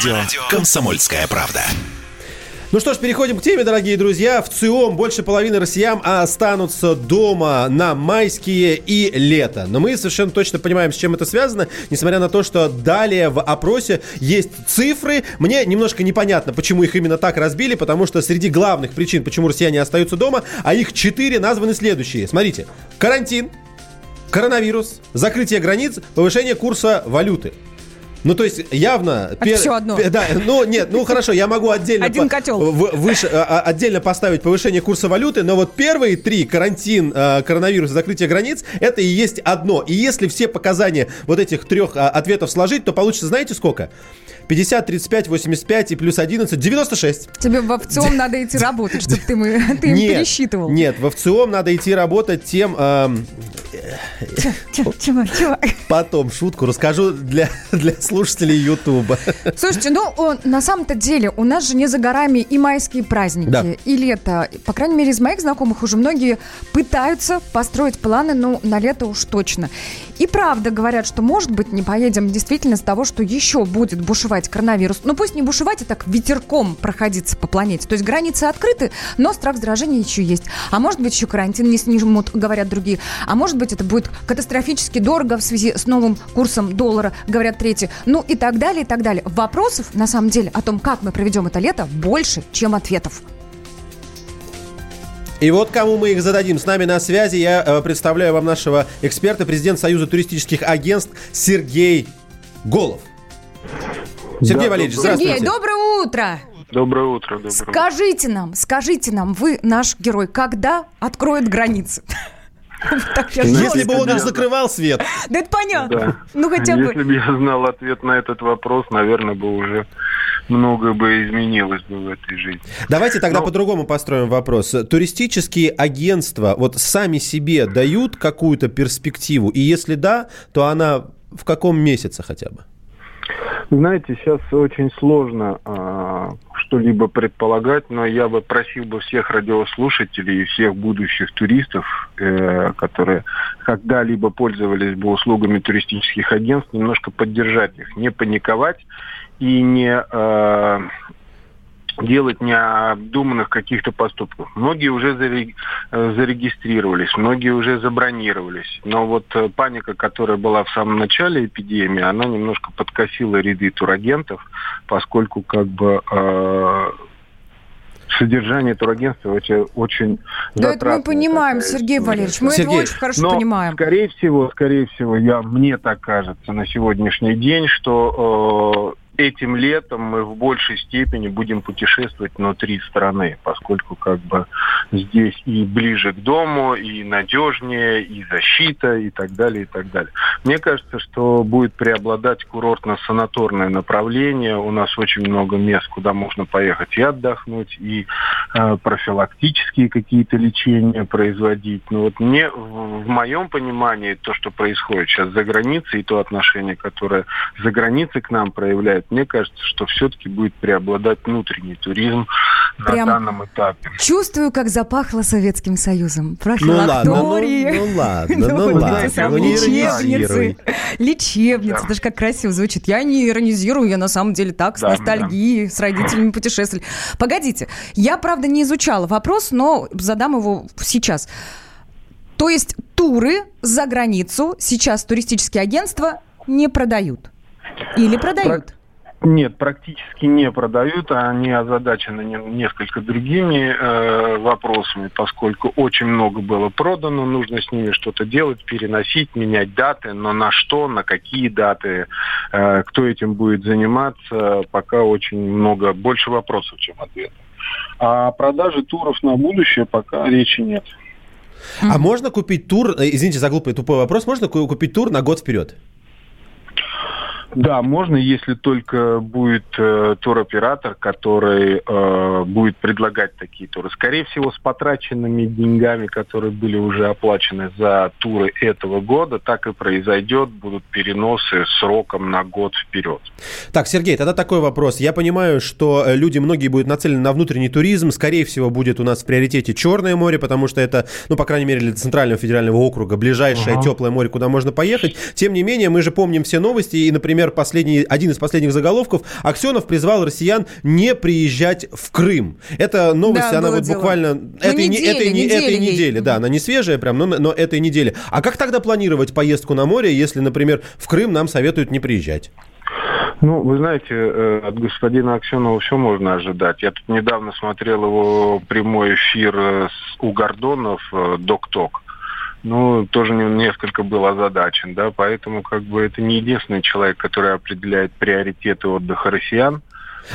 [SPEAKER 1] радио «Комсомольская правда».
[SPEAKER 2] Ну что ж, переходим к теме, дорогие друзья. В ЦИОМ больше половины россиян останутся дома на майские и лето. Но мы совершенно точно понимаем, с чем это связано, несмотря на то, что далее в опросе есть цифры. Мне немножко непонятно, почему их именно так разбили, потому что среди главных причин, почему россияне остаются дома, а их четыре названы следующие. Смотрите, карантин, коронавирус, закрытие границ, повышение курса валюты. Ну, то есть, явно...
[SPEAKER 3] Это всё одно.
[SPEAKER 2] пе- Да, ну, нет, ну, хорошо, я могу отдельно...
[SPEAKER 3] Один
[SPEAKER 2] по-
[SPEAKER 3] котел.
[SPEAKER 2] в- выше, а, а, отдельно поставить повышение курса валюты, но вот первые три, карантин, а, коронавирус, закрытие границ, это и есть одно. И если все показания вот этих трех ответов сложить, то получится, знаете, сколько? 50, 35, 85 и плюс 11, 96.
[SPEAKER 3] Тебе в ВЦИОМ надо идти (laughs) работать, чтобы ты, (laughs) ты им
[SPEAKER 2] нет,
[SPEAKER 3] пересчитывал.
[SPEAKER 2] Нет, в ВЦИОМ надо идти работать тем...
[SPEAKER 3] Чего, чего?
[SPEAKER 2] потом шутку расскажу для, для слушателей Ютуба.
[SPEAKER 3] Слушайте, ну, на самом-то деле, у нас же не за горами и майские праздники,
[SPEAKER 2] Да.
[SPEAKER 3] и лето. По крайней мере, из моих знакомых уже многие пытаются построить планы, ну, на лето уж точно. И правда говорят, что, может быть, не поедем действительно с того, что еще будет бушевать коронавирус. Ну, пусть не бушевать, а так ветерком проходиться по планете. То есть границы открыты, но страх заражения еще есть. А может быть, еще карантин не снимут, говорят другие. А может быть, это будет катастрофически дорого в связи с новым курсом доллара, говорят третьи. Ну и так далее, и так далее. Вопросов, на самом деле, о том, как мы проведем это лето, больше, чем ответов.
[SPEAKER 2] И вот кому мы их зададим. С нами на связи я э, представляю вам нашего эксперта, президент Союза туристических агентств Сергей Голов. Сергей
[SPEAKER 10] Да,
[SPEAKER 2] Валерьевич,
[SPEAKER 10] доброе-
[SPEAKER 2] здравствуйте.
[SPEAKER 3] Сергей, доброе утро!
[SPEAKER 10] Доброе утро, доброе утро.
[SPEAKER 3] Скажите нам, скажите нам, вы наш герой, когда откроют границы?
[SPEAKER 2] Если бы он их закрывал, Свет.
[SPEAKER 3] Да это понятно. Ну хотя бы.
[SPEAKER 10] Если бы я знал ответ на этот вопрос, наверное, бы уже многое бы изменилось бы в этой жизни.
[SPEAKER 2] Давайте тогда по-другому построим вопрос. Туристические агентства вот сами себе дают какую-то перспективу? И если да, то она в каком месяце хотя бы?
[SPEAKER 10] Знаете, сейчас очень сложно а, что-либо предполагать, но я бы просил бы всех радиослушателей и всех будущих туристов, э, которые когда-либо пользовались бы услугами туристических агентств, немножко поддержать их, не паниковать и не э, делать необдуманных каких-то поступков. Многие уже э, зарегистрировались, многие уже забронировались. Но вот э, паника, которая была в самом начале эпидемии, она немножко подкосила ряды турагентов, поскольку как бы э, содержание турагентства очень, очень
[SPEAKER 3] Да это мы понимаем,
[SPEAKER 10] такая
[SPEAKER 3] Сергей. Валерьевич, мы это
[SPEAKER 2] Сергей,
[SPEAKER 3] очень хорошо
[SPEAKER 10] Но,
[SPEAKER 3] понимаем.
[SPEAKER 10] Скорее всего, скорее всего, я, мне так кажется на сегодняшний день, что э, этим летом мы в большей степени будем путешествовать внутри страны, поскольку как бы здесь и ближе к дому, и надежнее, и защита, и так далее, и так далее. Мне кажется, что будет преобладать курортно-санаторное направление. У нас очень много мест, куда можно поехать и отдохнуть, и э, профилактические какие-то лечения производить. Но вот мне, в, в моем понимании, то, что происходит сейчас за границей, и то отношение, которое за границей к нам проявляет, мне кажется, что все-таки будет преобладать внутренний туризм
[SPEAKER 3] Прям
[SPEAKER 10] на данном этапе.
[SPEAKER 3] Чувствую, как запахло Советским Союзом.
[SPEAKER 2] Ну ладно, ну,
[SPEAKER 3] Профилактории.
[SPEAKER 2] ну (laughs) ладно, ну
[SPEAKER 3] Вот эти
[SPEAKER 2] ладно. ну
[SPEAKER 3] лечебницы. Лечебницы, даже как красиво звучит. Я не иронизирую, я на самом деле так, с
[SPEAKER 10] Да,
[SPEAKER 3] ностальгией, с родителями путешествовали. Погодите, я, правда, не изучала вопрос, но задам его сейчас. То есть туры за границу сейчас туристические агентства не продают? Или продают?
[SPEAKER 10] Нет, практически не продают, а они озадачены не- несколько другими э, вопросами, поскольку очень много было продано, нужно с ними что-то делать, переносить, менять даты, но на что, на какие даты, э, кто этим будет заниматься, пока очень много, больше вопросов, чем ответов. А о продаже туров на будущее пока речи нет.
[SPEAKER 2] А можно купить тур, э, извините за глупый тупой вопрос, можно ку- купить тур на год вперед?
[SPEAKER 10] Да, можно, если только будет э, туроператор, который э, будет предлагать такие туры. Скорее всего, с потраченными деньгами, которые были уже оплачены за туры этого года, так и произойдет. Будут переносы сроком на год вперед.
[SPEAKER 2] Так, Сергей, тогда такой вопрос. Я понимаю, что э, люди, многие будут нацелены на внутренний туризм. Скорее всего, будет у нас в приоритете Черное море, потому что это, ну, по крайней мере, для Центрального федерального округа ближайшее
[SPEAKER 10] Ага.
[SPEAKER 2] теплое море, куда можно поехать. Тем не менее, мы же помним все новости, и, например, последний, один из последних заголовков Аксенов призвал россиян не приезжать в Крым. Эта новость,
[SPEAKER 3] Да,
[SPEAKER 2] она вот
[SPEAKER 3] дело.
[SPEAKER 2] буквально
[SPEAKER 3] Ну,
[SPEAKER 2] этой, не-
[SPEAKER 3] недели,
[SPEAKER 2] этой, не-
[SPEAKER 3] недели
[SPEAKER 2] этой
[SPEAKER 3] ей.
[SPEAKER 2] недели, да, она не свежая прям, но, но этой недели. А как тогда планировать поездку на море, если, например, в Крым нам советуют не приезжать?
[SPEAKER 10] Ну, вы знаете, э, от господина Аксенова все можно ожидать. Я тут недавно смотрел его прямой эфир э, у Гордонов, э, Док-Ток. Ну, тоже не- несколько был озадачен, да, поэтому как бы это не единственный человек, который определяет приоритеты отдыха россиян.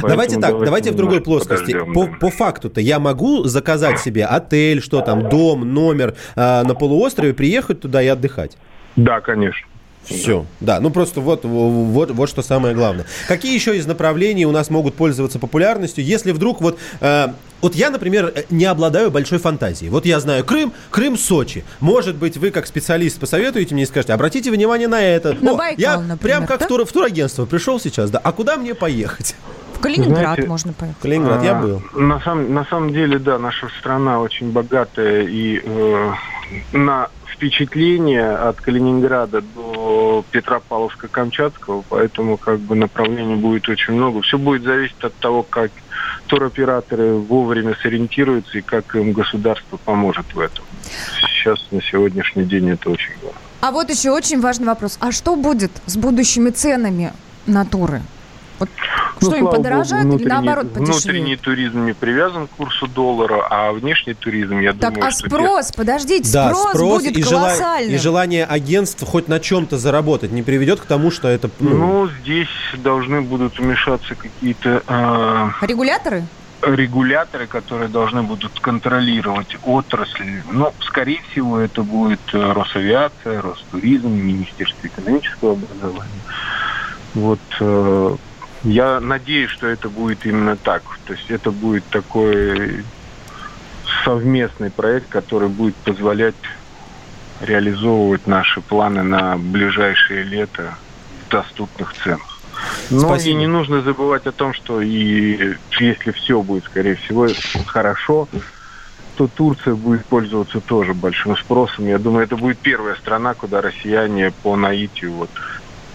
[SPEAKER 2] Давайте так, давайте в другой плоскости.
[SPEAKER 10] подождем,
[SPEAKER 2] По,
[SPEAKER 10] да.
[SPEAKER 2] по факту-то я могу заказать себе отель, что там, дом, номер э, на полуострове, приехать туда и отдыхать.
[SPEAKER 10] Да, конечно.
[SPEAKER 2] Все, да, ну просто вот, вот, вот что самое главное. Какие еще из направлений у нас могут пользоваться популярностью, если вдруг вот, э, вот я, например, э, не обладаю большой фантазией. Вот я знаю Крым, Крым, Сочи. Может быть, вы как специалист посоветуете мне и скажете, обратите внимание на это.
[SPEAKER 3] На
[SPEAKER 2] О,
[SPEAKER 3] Байкал,
[SPEAKER 2] я
[SPEAKER 3] например,
[SPEAKER 2] прям как
[SPEAKER 3] да?
[SPEAKER 2] в, тур- в турагентство пришел сейчас, да. А куда мне поехать?
[SPEAKER 3] В Калининград
[SPEAKER 10] Знаете,
[SPEAKER 3] можно поехать.
[SPEAKER 2] Калининград я
[SPEAKER 10] А,
[SPEAKER 2] был.
[SPEAKER 10] На самом, на самом деле, да, наша страна очень богатая и э, на впечатление от Калининграда до Петропавловска-Камчатского, поэтому как бы направлений будет очень много. Все будет зависеть от того, как туроператоры вовремя сориентируются и как им государство поможет в этом. Сейчас на сегодняшний день это очень главное.
[SPEAKER 3] А вот еще очень важный вопрос. А что будет с будущими ценами на туры? Вот
[SPEAKER 10] Ну,
[SPEAKER 3] что им подорожает
[SPEAKER 10] богу,
[SPEAKER 3] или наоборот
[SPEAKER 10] внутренний
[SPEAKER 3] подешевеет?
[SPEAKER 10] туризм не привязан к курсу доллара, а внешний туризм, я
[SPEAKER 3] Так,
[SPEAKER 10] думаю,
[SPEAKER 3] а
[SPEAKER 10] что
[SPEAKER 3] спрос, подождите,
[SPEAKER 2] Да,
[SPEAKER 3] спрос,
[SPEAKER 2] спрос
[SPEAKER 3] будет
[SPEAKER 2] и, жела-
[SPEAKER 3] колоссальным.
[SPEAKER 2] и желание агентств хоть на чем-то заработать не приведет к тому, что это... Ну,
[SPEAKER 10] Ну, здесь должны будут вмешаться какие-то э,
[SPEAKER 3] Регуляторы?
[SPEAKER 10] регуляторы, которые должны будут контролировать отрасль. Ну, скорее всего, это будет э, Росавиация, Ростуризм, Министерство экономического образования. Вот э, я надеюсь, что это будет именно так. То есть это будет такой совместный проект, который будет позволять реализовывать наши планы на ближайшее лето в доступных ценах. Но
[SPEAKER 2] Спасибо.
[SPEAKER 10] и не нужно забывать о том, что и если все будет, скорее всего, хорошо, то Турция будет пользоваться тоже большим спросом. Я думаю, это будет первая страна, куда россияне по наитию вот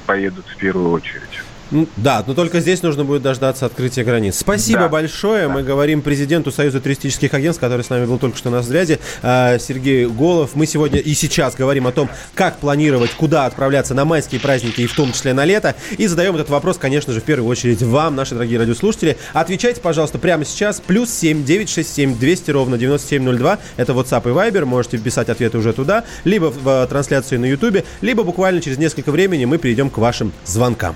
[SPEAKER 10] поедут в первую очередь.
[SPEAKER 2] Ну, Да, но только здесь нужно будет дождаться открытия границ. Спасибо
[SPEAKER 10] Да.
[SPEAKER 2] большое. Мы говорим президенту Союза туристических агентств, который с нами был только что на связи, э, Сергей Голов. Мы сегодня и сейчас говорим о том, как планировать, куда отправляться на майские праздники и в том числе на лето. И задаем этот вопрос, конечно же, в первую очередь вам, наши дорогие радиослушатели. Отвечайте, пожалуйста, прямо сейчас. Плюс 7 967 200 ровно 9702. Это WhatsApp и Viber. Можете вписать ответы уже туда. Либо в э, трансляции на YouTube, либо буквально через несколько времени мы перейдем к вашим звонкам.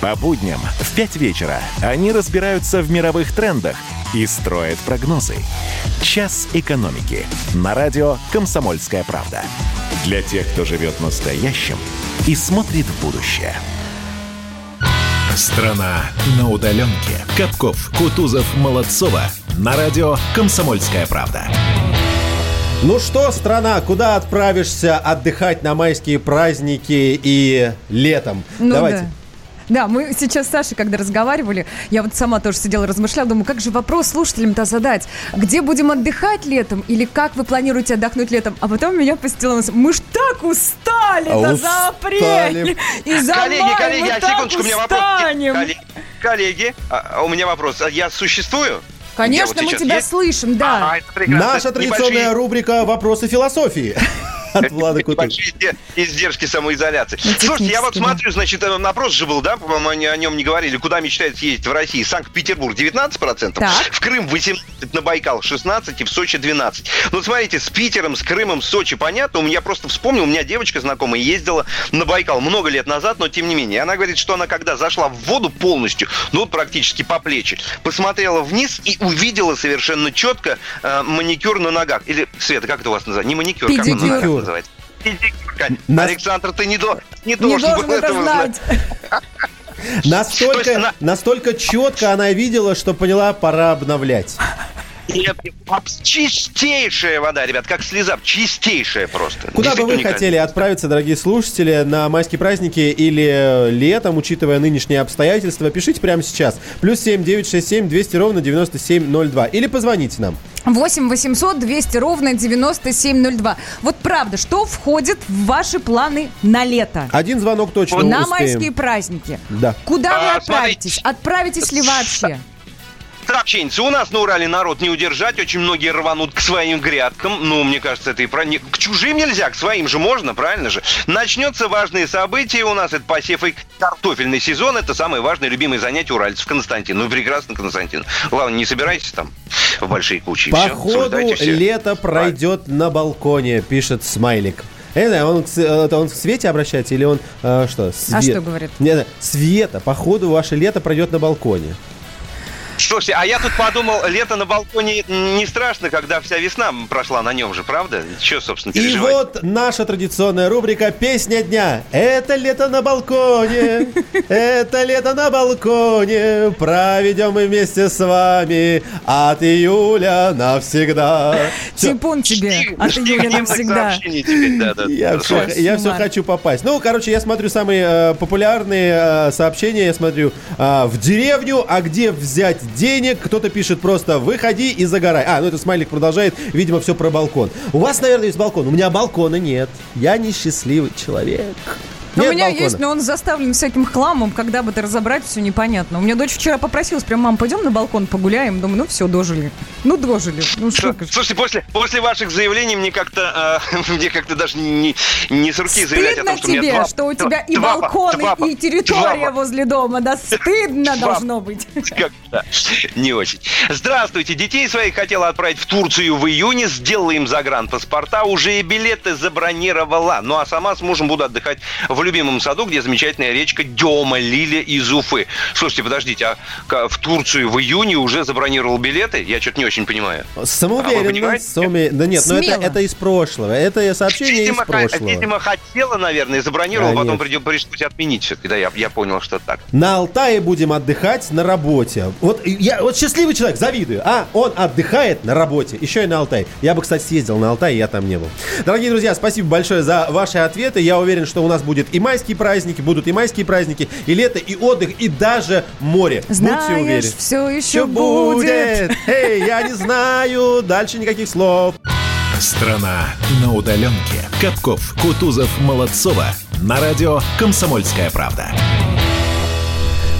[SPEAKER 1] По будням в 5 вечера они разбираются в мировых трендах и строят прогнозы. «Час экономики» на радио «Комсомольская правда». Для тех, кто живет настоящим и смотрит в будущее. Страна на удаленке. Капков, Кутузов, Молодцова. На радио «Комсомольская правда».
[SPEAKER 2] Ну что, страна, куда отправишься отдыхать на майские праздники и летом?
[SPEAKER 3] Ну
[SPEAKER 2] Давайте.
[SPEAKER 3] да. Да, мы сейчас с Сашей, когда разговаривали, я вот сама тоже сидела, размышляла, думаю, как же вопрос слушателям-то задать? Где будем отдыхать летом или как вы планируете отдохнуть летом? А потом меня посетила мысль, мы ж так устали
[SPEAKER 2] А
[SPEAKER 3] за апрель и за
[SPEAKER 4] коллеги,
[SPEAKER 3] май,
[SPEAKER 4] коллеги,
[SPEAKER 3] мы
[SPEAKER 4] а
[SPEAKER 3] так
[SPEAKER 4] секундочку, у меня вопрос.
[SPEAKER 3] устанем.
[SPEAKER 4] Коллеги, коллеги, а, а у меня вопрос. А Я существую?
[SPEAKER 3] Конечно,
[SPEAKER 4] Я вот
[SPEAKER 3] мы тебя
[SPEAKER 4] есть?
[SPEAKER 3] слышим, да.
[SPEAKER 4] А.
[SPEAKER 2] Наша традиционная
[SPEAKER 4] Небольшие-
[SPEAKER 2] рубрика «Вопросы философии». От Влада.
[SPEAKER 4] Большие изде- издержки самоизоляции.
[SPEAKER 3] Ну,
[SPEAKER 4] Слушайте, я вот смотрю, значит, э, опрос же был, да, по-моему, они о нем не говорили. Куда мечтают съездить в России? Санкт-Петербург 19%,
[SPEAKER 3] Так.
[SPEAKER 4] в Крым 18%, на Байкал 16% и в Сочи 12%. Ну, смотрите, с Питером, с Крымом, Сочи понятно. У меня просто вспомнил, у меня девочка знакомая ездила на Байкал много лет назад, но тем не менее. Она говорит, что она когда зашла в воду полностью, ну, вот практически по плечи, посмотрела вниз и увидела совершенно четко э, маникюр на ногах. Или, Света, как это у вас называется? Не маникюр, как он на
[SPEAKER 3] Педикюр.
[SPEAKER 4] ногах называется? Педикюр, конечно.
[SPEAKER 2] На-
[SPEAKER 4] Александр, ты не, до- не
[SPEAKER 3] Не
[SPEAKER 4] должен,
[SPEAKER 3] должен
[SPEAKER 4] был
[SPEAKER 3] это
[SPEAKER 4] этого
[SPEAKER 3] знать.
[SPEAKER 2] Настолько, настолько четко она видела, что поняла, пора обновлять.
[SPEAKER 4] Чистейшая вода, ребят, как слеза, чистейшая просто.
[SPEAKER 2] Куда бы вы хотели отправиться, дорогие слушатели, на майские праздники или летом, учитывая нынешние обстоятельства? Пишите прямо сейчас. Плюс семь девять шесть семь двести ровно девяносто семь ноль два. Или позвоните нам.
[SPEAKER 3] 8 800 200 ровно 9702. Вот правда, что входит в ваши планы на лето?
[SPEAKER 2] Один звонок точно
[SPEAKER 3] на
[SPEAKER 2] успеем.
[SPEAKER 3] майские праздники.
[SPEAKER 2] Да.
[SPEAKER 3] Куда вы
[SPEAKER 4] А,
[SPEAKER 3] отправитесь?
[SPEAKER 4] смотрите.
[SPEAKER 3] Отправитесь ли вообще?
[SPEAKER 4] Сообщенцы, у нас на Урале народ не удержать, очень многие рванут к своим грядкам. Ну, мне кажется, это и про... не- К чужим нельзя, к своим же можно, правильно же? Начнется важные события у нас, это посев и картофельный сезон, это самое важное, любимое занятие уральцев. Константин, ну прекрасно, Константин. Главное, не собирайтесь там в большие кучи.
[SPEAKER 2] Походу,
[SPEAKER 4] Обсуждайте всё.
[SPEAKER 2] лето пройдет на балконе, пишет Смайлик. Знаю, он это он к Свете обращается или он э, что? Свет.
[SPEAKER 3] А что говорит?
[SPEAKER 2] Не, не, Света, походу, ваше лето пройдет на балконе.
[SPEAKER 4] Слушайте, а я тут подумал, лето на балконе не страшно, когда вся весна прошла на нем же, правда? Че, собственно,
[SPEAKER 2] И
[SPEAKER 4] переживать?
[SPEAKER 2] вот наша традиционная рубрика «Песня дня». Это лето на балконе, (laughs) это лето на балконе. Проведем мы вместе с вами от июля навсегда. Всё.
[SPEAKER 3] Типун тебе от июля навсегда.
[SPEAKER 2] Я все, я все
[SPEAKER 3] Кошмар.
[SPEAKER 2] хочу попасть. Ну, короче, я смотрю самые э, популярные э, сообщения. Я смотрю э, в деревню, а где взять денег? Кто-то пишет просто «выходи и загорай». А, ну это смайлик продолжает, видимо, все про балкон. У вас, наверное, есть балкон. У меня балкона нет. Я несчастливый человек.
[SPEAKER 3] Ну, у
[SPEAKER 2] Нет
[SPEAKER 3] меня
[SPEAKER 2] балкона.
[SPEAKER 3] есть, но он заставлен всяким хламом, когда бы ты разобрать, все непонятно. У меня дочь вчера попросилась, прям, мам, пойдем на балкон погуляем. Думаю, ну все, дожили. Ну, дожили. Ну, ж.
[SPEAKER 4] Слушайте, после, после ваших заявлений мне как-то э, (laughs) мне как-то даже не, не с руки заявлять о
[SPEAKER 3] Стыдно
[SPEAKER 4] том, что у меня
[SPEAKER 3] тебе,
[SPEAKER 4] два-
[SPEAKER 3] что у
[SPEAKER 4] два-
[SPEAKER 3] тебя и
[SPEAKER 4] два-
[SPEAKER 3] балкон,
[SPEAKER 4] два-
[SPEAKER 3] и территория
[SPEAKER 4] два-
[SPEAKER 3] возле дома. Да (laughs) стыдно
[SPEAKER 4] Два-
[SPEAKER 3] должно быть.
[SPEAKER 4] Как-то (laughs) не очень. Здравствуйте. Детей своих хотела отправить в Турцию в июне. Сделала им загранпаспорта. Уже и билеты забронировала. Ну а сама с мужем буду отдыхать в любимом саду, где замечательная речка Дема, Лиля из Уфы. Слушайте, подождите, а в Турцию в июне уже забронировал билеты? Я что-то не очень понимаю. А
[SPEAKER 2] Самоуверенно.
[SPEAKER 4] понимаете?
[SPEAKER 2] самоуверенно. Да нет, но это,
[SPEAKER 3] Смело.
[SPEAKER 2] это из прошлого. Это сообщение
[SPEAKER 4] Видимо,
[SPEAKER 2] из прошлого.
[SPEAKER 4] видимо, хотела, наверное, забронировала, потом
[SPEAKER 2] Конечно.
[SPEAKER 4] придё- пришлось отменить все-таки. Да, я, я понял, что так.
[SPEAKER 2] На Алтае будем отдыхать на работе. Вот я вот счастливый человек, завидую. А, он отдыхает на работе, еще и на Алтай. Я бы, кстати, съездил на Алтай, я там не был. Дорогие друзья, спасибо большое за ваши ответы. Я уверен, что у нас будет и майские праздники, будут и майские праздники, и лето, и отдых, и даже море. Будьте
[SPEAKER 3] Знаешь,
[SPEAKER 2] уверены.
[SPEAKER 3] все еще
[SPEAKER 2] Всё
[SPEAKER 3] будет.
[SPEAKER 2] Эй, я не знаю. Дальше никаких слов.
[SPEAKER 1] Страна на удаленке. Капков, Кутузов, Молодцова. На радио «Комсомольская правда».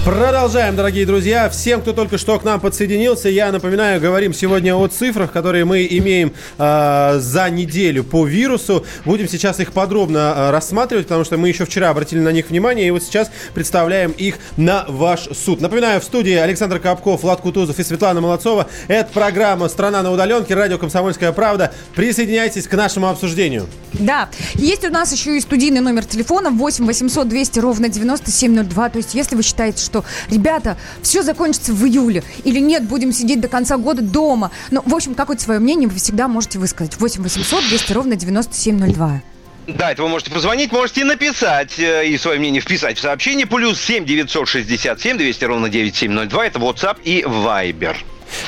[SPEAKER 2] Продолжаем, дорогие друзья. Всем, кто только что к нам подсоединился, я напоминаю, говорим сегодня о цифрах, которые мы имеем э, за неделю по вирусу. Будем сейчас их подробно э, рассматривать, потому что мы еще вчера обратили на них внимание, и вот сейчас представляем их на ваш суд. Напоминаю, в студии Александр Капков, Влад Кутузов и Светлана Молодцова. Это программа «Страна на удаленке», радио «Комсомольская правда». Присоединяйтесь к нашему обсуждению.
[SPEAKER 3] Да, есть у нас еще и студийный номер телефона 8 800 200 ровно 9702. То есть, если вы считаете, что, ребята, все закончится в июле, или нет, будем сидеть до конца года дома. Ну, в общем, какое-то свое мнение вы всегда можете высказать. 8 800 200 ровно 9702.
[SPEAKER 4] Да, это вы можете позвонить, можете написать э, и свое мнение вписать в сообщение. Плюс 7 967 200 ровно 9702. Это WhatsApp и Viber.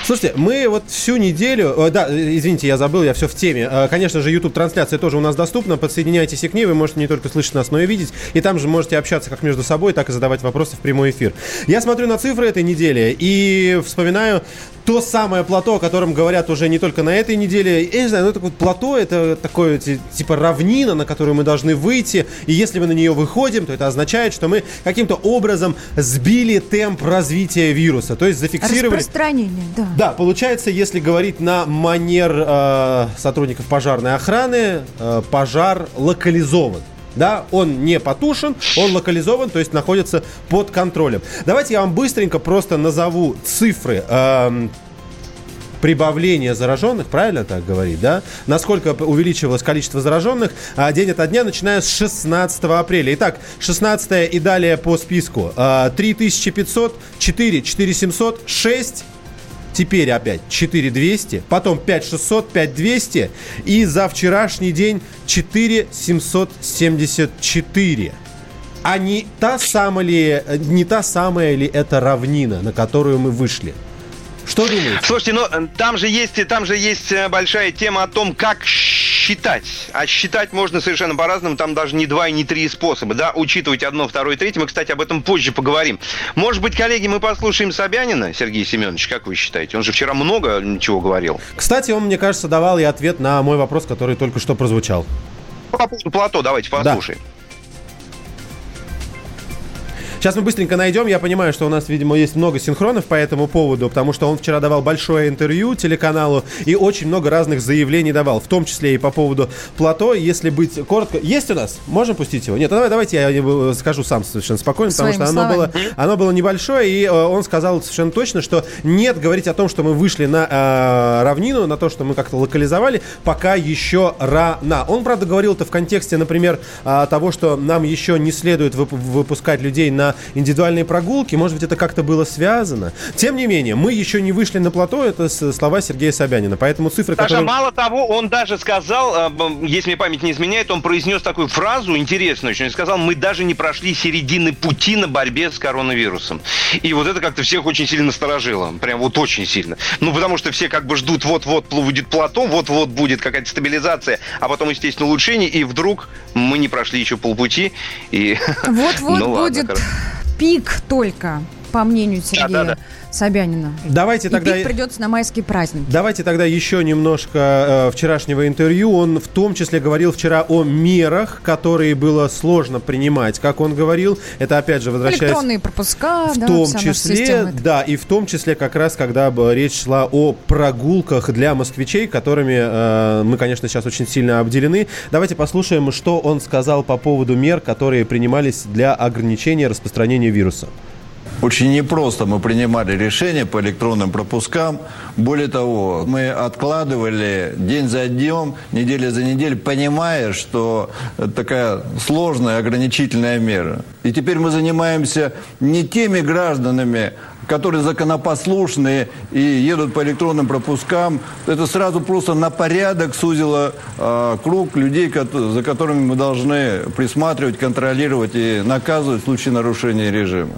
[SPEAKER 2] Слушайте, мы вот всю неделю... э, Да, э, извините, я забыл, я все в теме. Э, Конечно же, YouTube-трансляция тоже у нас доступна. Подсоединяйтесь и к ней. Вы можете не только слышать нас, но и видеть. И там же можете общаться как между собой, так и задавать вопросы в прямой эфир. Я смотрю на цифры этой недели и вспоминаю то самое плато, о котором говорят уже не только на этой неделе. Я не знаю, ну это вот плато, это такое ти- типа равнина, на которую мы должны выйти. И если мы на нее выходим, то это означает, что мы каким-то образом сбили темп развития вируса. То есть зафиксировали...
[SPEAKER 3] Распространение, да.
[SPEAKER 2] Да, получается, если говорить на манер э, сотрудников пожарной охраны, э, пожар локализован. Да, он не потушен, он локализован, то есть находится под контролем. Давайте я вам быстренько просто назову цифры эм, прибавления зараженных, правильно так говорить, да? Насколько увеличивалось количество зараженных а, день ото дня, начиная с 16 апреля. Итак, 16 и далее по списку. А, 3500, 4, 4700, 6, Теперь опять 4200, потом 5600, 5200 и за вчерашний день 4774. А не та, самая ли, не та самая ли это равнина, на которую мы вышли? Что думаете?
[SPEAKER 4] Слушайте, ну э, там же есть, там же есть э, большая тема о том, как считать. А считать можно совершенно по-разному. Там даже не два и не три способа. Да, учитывать одно, второе, третье. Мы, кстати, об этом позже поговорим. Может быть, коллеги, мы послушаем Собянина, Сергей Семенович, как вы считаете? Он же вчера много чего говорил.
[SPEAKER 2] Кстати, он, мне кажется, давал и ответ на мой вопрос, который только что прозвучал.
[SPEAKER 4] По поводу плато давайте послушаем.
[SPEAKER 2] Сейчас мы быстренько найдем. Я понимаю, что у нас, видимо, есть много синхронов по этому поводу, потому что он вчера давал большое интервью телеканалу и очень много разных заявлений давал, в том числе и по поводу плато. Если быть коротко... Есть у нас? Можем пустить его? Нет, ну давай, давайте я скажу сам совершенно спокойно, потому
[SPEAKER 3] Своими
[SPEAKER 2] что оно было,
[SPEAKER 3] словами.
[SPEAKER 2] оно было небольшое, и э, он сказал совершенно точно, что нет говорить о том, что мы вышли на э, равнину, на то, что мы как-то локализовали, пока еще рано. Он, правда, говорил это в контексте, например, э, того, что нам еще не следует вып- выпускать людей на индивидуальные прогулки. Может быть, это как-то было связано. Тем не менее, мы еще не вышли на плато. Это слова Сергея Собянина. Поэтому цифры,
[SPEAKER 4] Саша,
[SPEAKER 2] которые...
[SPEAKER 4] мало того, он даже сказал, б- если мне память не изменяет, он произнес такую фразу интересную очень. Он сказал, мы даже не прошли середины пути на борьбе с коронавирусом. И вот это как-то всех очень сильно насторожило. Прям вот очень сильно. Ну, потому что все как бы ждут, вот-вот будет плато, вот-вот будет какая-то стабилизация, а потом, естественно, улучшение, и вдруг мы не прошли еще полпути. И...
[SPEAKER 3] Вот-вот (laughs)
[SPEAKER 4] Ну ладно,
[SPEAKER 3] будет
[SPEAKER 4] хорошо.
[SPEAKER 3] Пик только, по мнению Сергея
[SPEAKER 4] да-да.
[SPEAKER 3] Собянина.
[SPEAKER 2] Давайте
[SPEAKER 3] И
[SPEAKER 2] тогда...
[SPEAKER 3] пик придется на майский праздник.
[SPEAKER 2] Давайте тогда еще немножко э, вчерашнего интервью. Он в том числе говорил вчера о мерах, которые было сложно принимать. Как он говорил, это опять же возвращаясь...
[SPEAKER 3] Электронные пропуска,
[SPEAKER 2] В
[SPEAKER 3] да,
[SPEAKER 2] том числе, да, и в том числе как раз, когда речь шла о прогулках для москвичей, которыми э, мы, конечно, сейчас очень сильно обделены. Давайте послушаем, что он сказал по поводу мер, которые принимались для ограничения распространения вируса.
[SPEAKER 11] Очень непросто мы принимали решения по электронным пропускам. Более того, мы откладывали день за днем, неделя за неделей, понимая, что это такая сложная ограничительная мера. И теперь мы занимаемся не теми гражданами, которые законопослушные и едут по электронным пропускам. Это сразу просто на порядок сузило э, круг людей, за которыми мы должны присматривать, контролировать и наказывать в случае нарушения режима.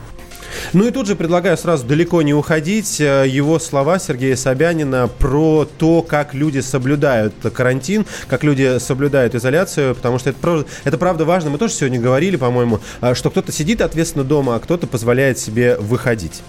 [SPEAKER 2] Ну и тут же предлагаю сразу далеко не уходить. Э, Его слова Сергея Собянина про то, как люди соблюдают карантин, как люди соблюдают изоляцию, потому что это, правда- это правда важно. Мы тоже сегодня говорили, по-моему, э, что кто-то сидит ответственно дома, а кто-то позволяет себе выходить.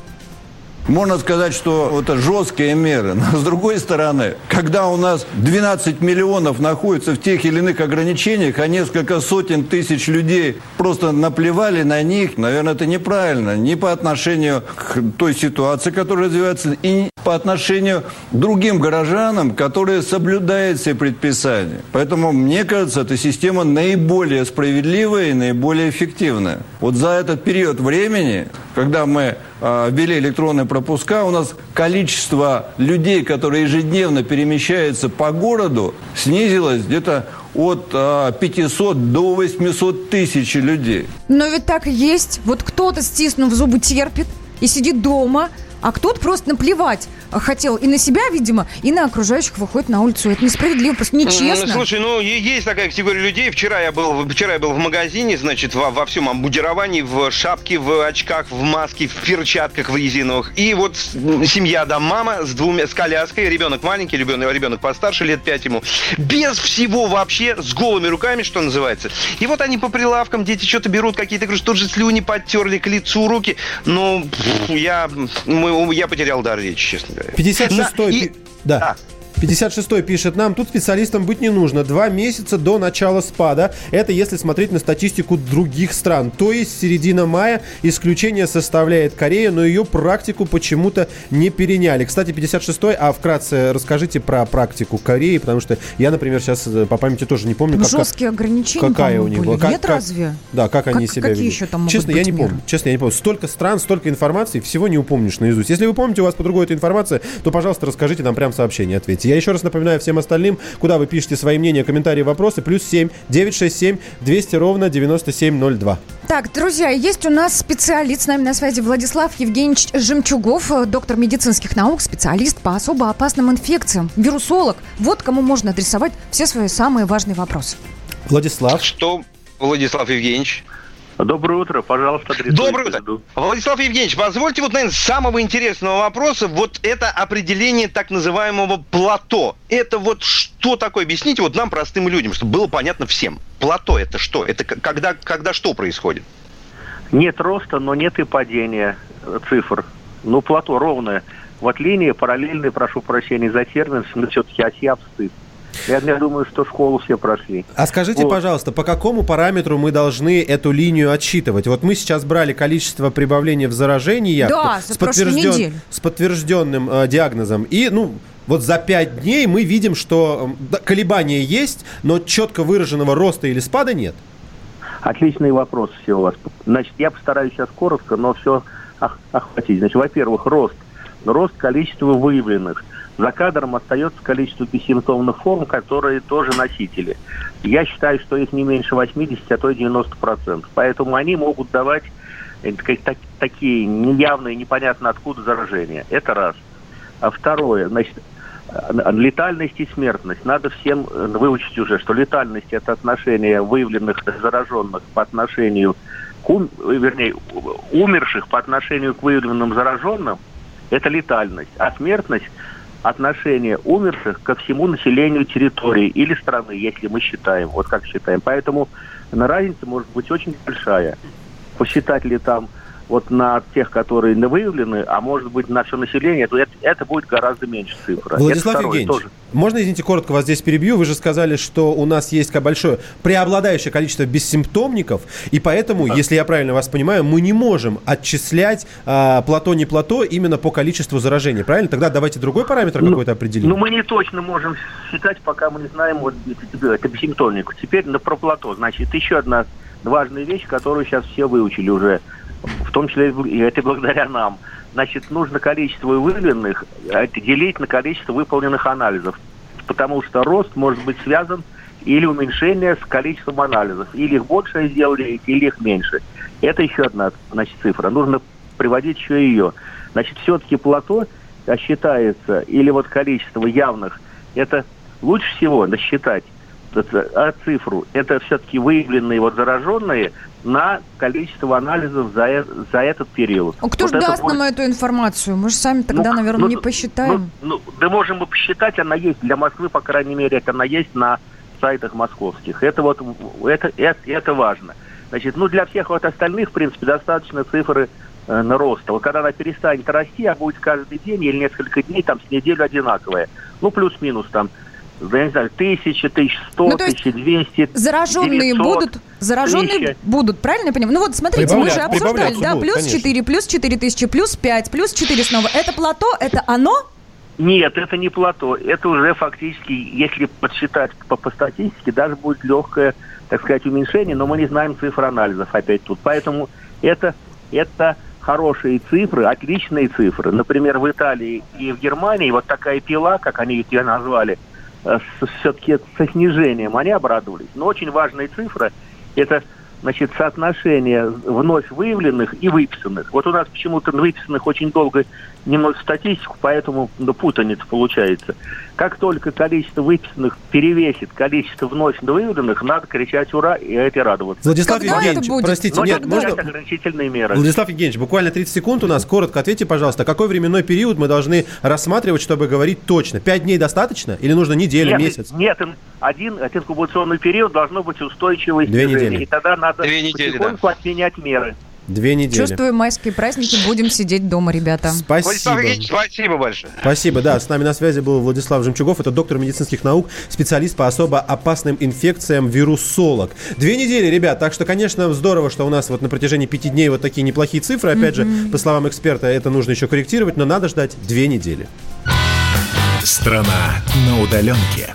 [SPEAKER 11] Можно сказать, что это жесткие меры. Но с другой стороны, когда у нас 12 миллионов находятся в тех или иных ограничениях, а несколько сотен тысяч людей просто наплевали на них, наверное, это неправильно. Ни по отношению к той ситуации, которая развивается, и по отношению к другим горожанам, которые соблюдают все предписания. Поэтому, мне кажется, эта система наиболее справедливая и наиболее эффективная. Вот за этот период времени, когда мы ввели электронные пропуска, у нас количество людей, которые ежедневно перемещаются по городу, снизилось где-то от а, 500 до 800 тысяч людей.
[SPEAKER 3] Но ведь так и есть. Вот кто-то, стиснув зубы, терпит и сидит дома, а кто-то просто наплевать хотел и на себя, видимо, и на окружающих выходит на улицу. Это несправедливо, просто нечестно.
[SPEAKER 4] Ну, Слушай, ну есть такая категория людей. Вчера я был, вчера я был в магазине, значит, во, во всем обмундировании, в шапке, в очках, в маске, в перчатках в резиновых. И вот семья, да, мама с двумя, с коляской, ребенок маленький, ребенок, ребенок постарше, лет пять ему, без всего вообще, с голыми руками, что называется. И вот они по прилавкам, дети что-то берут, какие-то, говорю, тут же слюни подтерли к лицу руки. Ну, я, мы, я потерял дар речи, честно говоря.
[SPEAKER 2] 56-й...
[SPEAKER 4] И-
[SPEAKER 2] пи- Да. 56-й пишет нам, тут специалистам быть не нужно. Два месяца до начала спада. Это если смотреть на статистику других стран. То есть середина мая исключение составляет Корея, но ее практику почему-то не переняли. Кстати, 56-й, а вкратце расскажите про практику Кореи, потому что я, например, сейчас э, по памяти тоже не помню, как-
[SPEAKER 3] Жесткие ограничения,
[SPEAKER 2] какая у них
[SPEAKER 3] были.
[SPEAKER 2] была.
[SPEAKER 3] Нет,
[SPEAKER 2] как-
[SPEAKER 3] разве?
[SPEAKER 2] Да, как они
[SPEAKER 3] Как-
[SPEAKER 2] себя
[SPEAKER 3] какие
[SPEAKER 2] ведут.
[SPEAKER 3] еще там могут
[SPEAKER 2] Честно,
[SPEAKER 3] быть
[SPEAKER 2] я не
[SPEAKER 3] меры?
[SPEAKER 2] помню. Честно, я не помню. Столько стран, столько информации, всего не упомнишь наизусть. Если вы помните, у вас по другой эта информация, то, пожалуйста, расскажите нам прям сообщение, ответьте. Я еще раз напоминаю всем остальным, куда вы пишете свои мнения, комментарии, вопросы. Плюс 7 967 200 ровно 9702.
[SPEAKER 3] Так, друзья, есть у нас специалист с нами на связи Владислав Евгеньевич Жемчугов, э, доктор медицинских наук, специалист по особо опасным инфекциям, вирусолог. Вот кому можно адресовать все свои самые важные вопросы.
[SPEAKER 2] Владислав.
[SPEAKER 4] Что, Владислав Евгеньевич?
[SPEAKER 12] Доброе утро, пожалуйста.
[SPEAKER 4] Доброе утро. Владислав Евгеньевич, позвольте вот, наверное, самого интересного вопроса, вот это определение так называемого плато. Это вот что такое? Объясните вот нам, простым людям, чтобы было понятно всем. Плато это что? Это когда, когда что происходит?
[SPEAKER 12] Нет роста, но нет и падения э, цифр. Ну, плато ровное. Вот линии параллельные, прошу прощения за термин, но все-таки оси обстыд. Я, я думаю, что школу все прошли.
[SPEAKER 2] А скажите,
[SPEAKER 12] Вот.
[SPEAKER 2] пожалуйста, по какому параметру мы должны эту линию отсчитывать? Вот мы сейчас брали количество прибавления в заражении
[SPEAKER 3] Да, прошлую неделю.
[SPEAKER 2] с подтвержденным э, диагнозом. И, ну, вот за 5 дней мы видим, что колебания есть, но четко выраженного роста или спада нет.
[SPEAKER 12] Отличный вопрос все у вас. Значит, я постараюсь сейчас коротко, но все охватить. Значит, во-первых, рост. Рост количества выявленных. За кадром остается количество бессимптомных форм, которые тоже носители. Я считаю, что их не меньше 80, а то и 90%. Поэтому они могут давать э, так- так- такие неявные, непонятно откуда заражения. Это раз. А второе, значит, э, летальность и смертность. Надо всем э, выучить уже, что летальность это отношение выявленных зараженных по отношению к ум- вернее, умерших по отношению к выявленным зараженным. Это летальность. А смертность отношение умерших ко всему населению территории или страны, если мы считаем, вот как считаем. Поэтому на разница может быть очень большая. Посчитать ли там вот на тех, которые не выявлены, а может быть на все население, то это, это будет гораздо меньше цифра.
[SPEAKER 2] Владислав Евгеньевич,
[SPEAKER 12] тоже.
[SPEAKER 2] можно, извините, коротко вас здесь перебью? Вы же сказали, что у нас есть большое преобладающее количество бессимптомников, и поэтому, если я правильно вас понимаю, мы не можем отчислять а, плато не плато именно по количеству заражений, правильно? Тогда давайте другой параметр какой-то определим.
[SPEAKER 12] Ну, мы не точно можем считать, пока мы не знаем, вот это бессимптомник. Теперь на про плато. Значит, еще одна важная вещь, которую сейчас все выучили уже, в том числе и это благодаря нам. Значит, нужно количество выявленных э, делить на количество выполненных анализов. Потому что рост может быть связан или уменьшение с количеством анализов. Или их больше сделали, или их меньше. Это еще одна значит, цифра. Нужно приводить еще ее. Значит, все-таки плато а, считается, или вот количество явных, это лучше всего насчитать а цифру. Это все-таки выявленные вот зараженные на количество анализов за, э- за этот период.
[SPEAKER 3] А кто
[SPEAKER 12] Вот
[SPEAKER 3] же даст
[SPEAKER 12] может-
[SPEAKER 3] нам эту информацию? Мы же сами тогда,
[SPEAKER 12] Ну,
[SPEAKER 3] наверное,
[SPEAKER 12] ну,
[SPEAKER 3] не посчитаем.
[SPEAKER 12] Ну, да можем мы посчитать, она есть. Для Москвы, по крайней мере, это она есть на сайтах московских. Это вот, это, это, это важно. Значит, ну, для всех вот остальных, в принципе, достаточно цифры э, на роста. Вот когда она перестанет расти, а будет каждый день или несколько дней, там, с неделю одинаковая. Ну, плюс-минус там, да, я не знаю, тысяча, тысяча сто,
[SPEAKER 3] Ну,
[SPEAKER 12] тысяча двести,
[SPEAKER 3] Зараженные
[SPEAKER 12] 900,
[SPEAKER 3] будут, зараженные
[SPEAKER 12] тысяча.
[SPEAKER 3] будут, правильно я понимаю? Ну вот смотрите, мы же обсуждали, да,
[SPEAKER 2] будут,
[SPEAKER 3] плюс
[SPEAKER 2] конечно.
[SPEAKER 3] 4, плюс 4 тысячи, плюс 5, плюс 4 снова. Это плато, это оно?
[SPEAKER 12] Нет, это не плато. Это уже фактически, если подсчитать по, по статистике, даже будет легкое, так сказать, уменьшение, но мы не знаем цифр анализов опять тут. Поэтому это, это хорошие цифры, отличные цифры. Например, в Италии и в Германии вот такая пила, как они ее назвали, все-таки со снижением, они обрадовались. Но очень важная цифра – это значит, соотношение вновь выявленных и выписанных. Вот у нас почему-то выписанных очень долго не вносят в статистику, поэтому ну, путаница получается. Как только количество выписанных перевесит количество вновь выявленных, надо кричать «Ура!» и это радоваться.
[SPEAKER 2] Владислав
[SPEAKER 3] Когда это
[SPEAKER 2] Евгеньевич,
[SPEAKER 3] будет?
[SPEAKER 2] простите,
[SPEAKER 12] Но
[SPEAKER 2] нет,
[SPEAKER 12] тогда
[SPEAKER 2] можно...
[SPEAKER 12] ограничительные меры.
[SPEAKER 2] Владислав Евгеньевич, буквально 30 секунд у нас. Коротко ответьте, пожалуйста, какой временной период мы должны рассматривать, чтобы говорить точно? Пять дней достаточно? Или нужно неделю,
[SPEAKER 12] нет,
[SPEAKER 2] месяц?
[SPEAKER 12] Нет, ин- один, один инкубационный период должно быть устойчивое
[SPEAKER 2] Две недели.
[SPEAKER 12] И тогда надо
[SPEAKER 4] Две недели,
[SPEAKER 12] потихоньку отменять меры.
[SPEAKER 2] Две недели.
[SPEAKER 3] Чувствую майские праздники, будем сидеть дома, ребята.
[SPEAKER 2] Спасибо.
[SPEAKER 4] Спасибо большое.
[SPEAKER 2] Спасибо, да. С нами на связи был Владислав Жемчугов. Это доктор медицинских наук, специалист по особо опасным инфекциям, вирусолог. Две недели, ребят. Так что, конечно, здорово, что у нас вот на протяжении пяти дней вот такие неплохие цифры. Опять же, по словам эксперта, это нужно еще корректировать, но надо ждать две недели.
[SPEAKER 1] Страна на удаленке.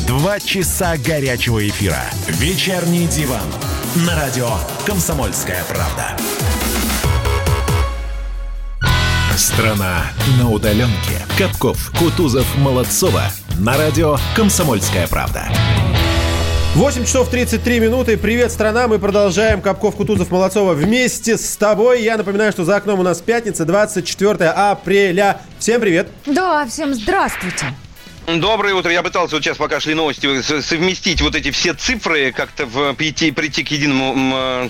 [SPEAKER 1] Два часа горячего эфира. Вечерний диван. На радио «Комсомольская правда». Страна на удаленке. Капков, Кутузов, Молодцова. На радио «Комсомольская правда».
[SPEAKER 2] 8 часов 33 минуты. Привет, страна. Мы продолжаем. Капков, Кутузов, Молодцова вместе с тобой. Я напоминаю, что за окном у нас пятница, 24 апреля. Всем привет.
[SPEAKER 3] Да, всем здравствуйте.
[SPEAKER 4] Доброе утро. Я пытался вот сейчас, пока шли новости, совместить вот эти все цифры, как-то в, прийти, прийти к единому, э,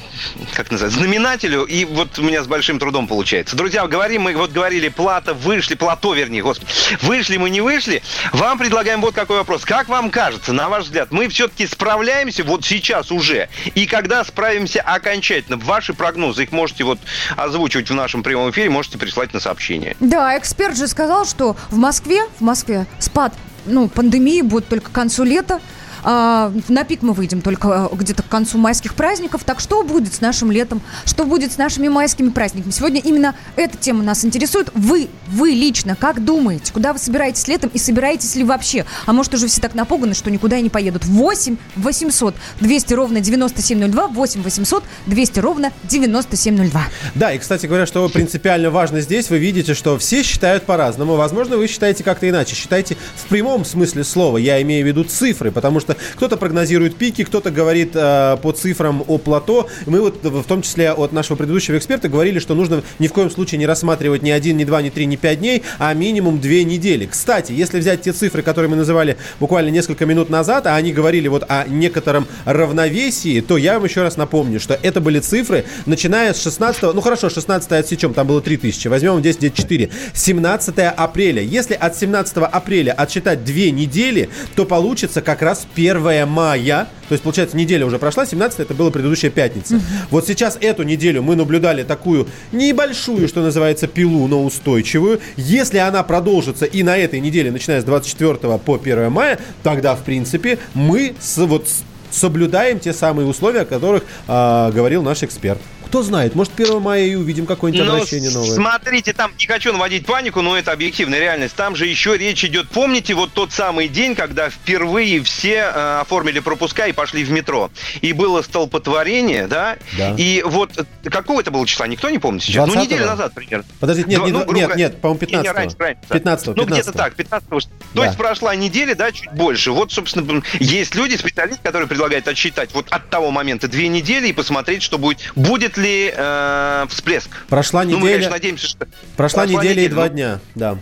[SPEAKER 4] как называется, знаменателю, и вот у меня с большим трудом получается. Друзья, говорим, мы вот говорили, плата, вышли, плато, вернее, господи, вышли мы, не вышли. Вам предлагаем вот какой вопрос. Как вам кажется, на ваш взгляд, мы все-таки справляемся вот сейчас уже? И когда справимся окончательно? Ваши прогнозы, их можете вот озвучивать в нашем прямом эфире, можете прислать на сообщение.
[SPEAKER 3] Да, эксперт же сказал, что в Москве, в Москве спад, ну, пандемии будет только к концу лета. А, на пик мы выйдем только а, где-то к концу майских праздников. Так что будет с нашим летом? Что будет с нашими майскими праздниками? Сегодня именно эта тема нас интересует. Вы, вы лично, как думаете, куда вы собираетесь летом и собираетесь ли вообще? А может уже все так напуганы, что никуда и не поедут? 8 800 200 ровно 9702, 8 800 200 ровно 9702.
[SPEAKER 2] Да, и, кстати говоря, что принципиально важно здесь, вы видите, что все считают по-разному. Возможно, вы считаете как-то иначе. Считайте в прямом смысле слова. Я имею в виду цифры, потому что кто-то прогнозирует пики, кто-то говорит э, по цифрам о плато. Мы вот в том числе от нашего предыдущего эксперта говорили, что нужно ни в коем случае не рассматривать ни один, ни два, ни три, ни пять дней, а минимум две недели. Кстати, если взять те цифры, которые мы называли буквально несколько минут назад, а они говорили вот о некотором равновесии, то я вам еще раз напомню, что это были цифры, начиная с 16, ну хорошо, 16 отсечем, там было 3000, возьмем здесь где 4. 17 апреля. Если от 17 апреля отсчитать две недели, то получится как раз 1 мая, то есть, получается, неделя уже прошла, 17 это была предыдущая пятница. Вот сейчас эту неделю мы наблюдали такую небольшую, что называется, пилу, но устойчивую. Если она продолжится и на этой неделе, начиная с 24 по 1 мая, тогда, в принципе, мы с, вот, соблюдаем те самые условия, о которых а, говорил наш эксперт. Кто знает, может 1 мая и увидим какое-нибудь
[SPEAKER 4] Ну,
[SPEAKER 2] обращение новое.
[SPEAKER 4] Смотрите, там не хочу наводить панику, но это объективная реальность. Там же еще речь идет. Помните вот тот самый день, когда впервые все э, оформили пропуска и пошли в метро? И было столпотворение, да?
[SPEAKER 2] Да.
[SPEAKER 4] И вот какого это было числа? Никто не помнит сейчас? Ну,
[SPEAKER 2] 20-го?
[SPEAKER 4] неделю назад примерно.
[SPEAKER 2] Подождите, нет,
[SPEAKER 4] Два-
[SPEAKER 2] не
[SPEAKER 4] ну, грубо
[SPEAKER 2] нет, нет, по-моему,
[SPEAKER 4] не, не,
[SPEAKER 2] 15-го.
[SPEAKER 4] раньше, раньше, да.
[SPEAKER 2] 15-го,
[SPEAKER 4] Ну, где-то
[SPEAKER 2] 15-го.
[SPEAKER 4] так, 15 То
[SPEAKER 2] Да.
[SPEAKER 4] есть прошла неделя, да, чуть больше. Вот, собственно, есть люди, специалисты, которые предлагают отсчитать вот от того момента две недели и посмотреть, что будет. Будет ли э, всплеск.
[SPEAKER 2] Прошла
[SPEAKER 4] Ну, мы,
[SPEAKER 2] неделя,
[SPEAKER 4] конечно, надеемся, что...
[SPEAKER 2] прошла неделя и
[SPEAKER 4] ну,
[SPEAKER 2] два дня, да.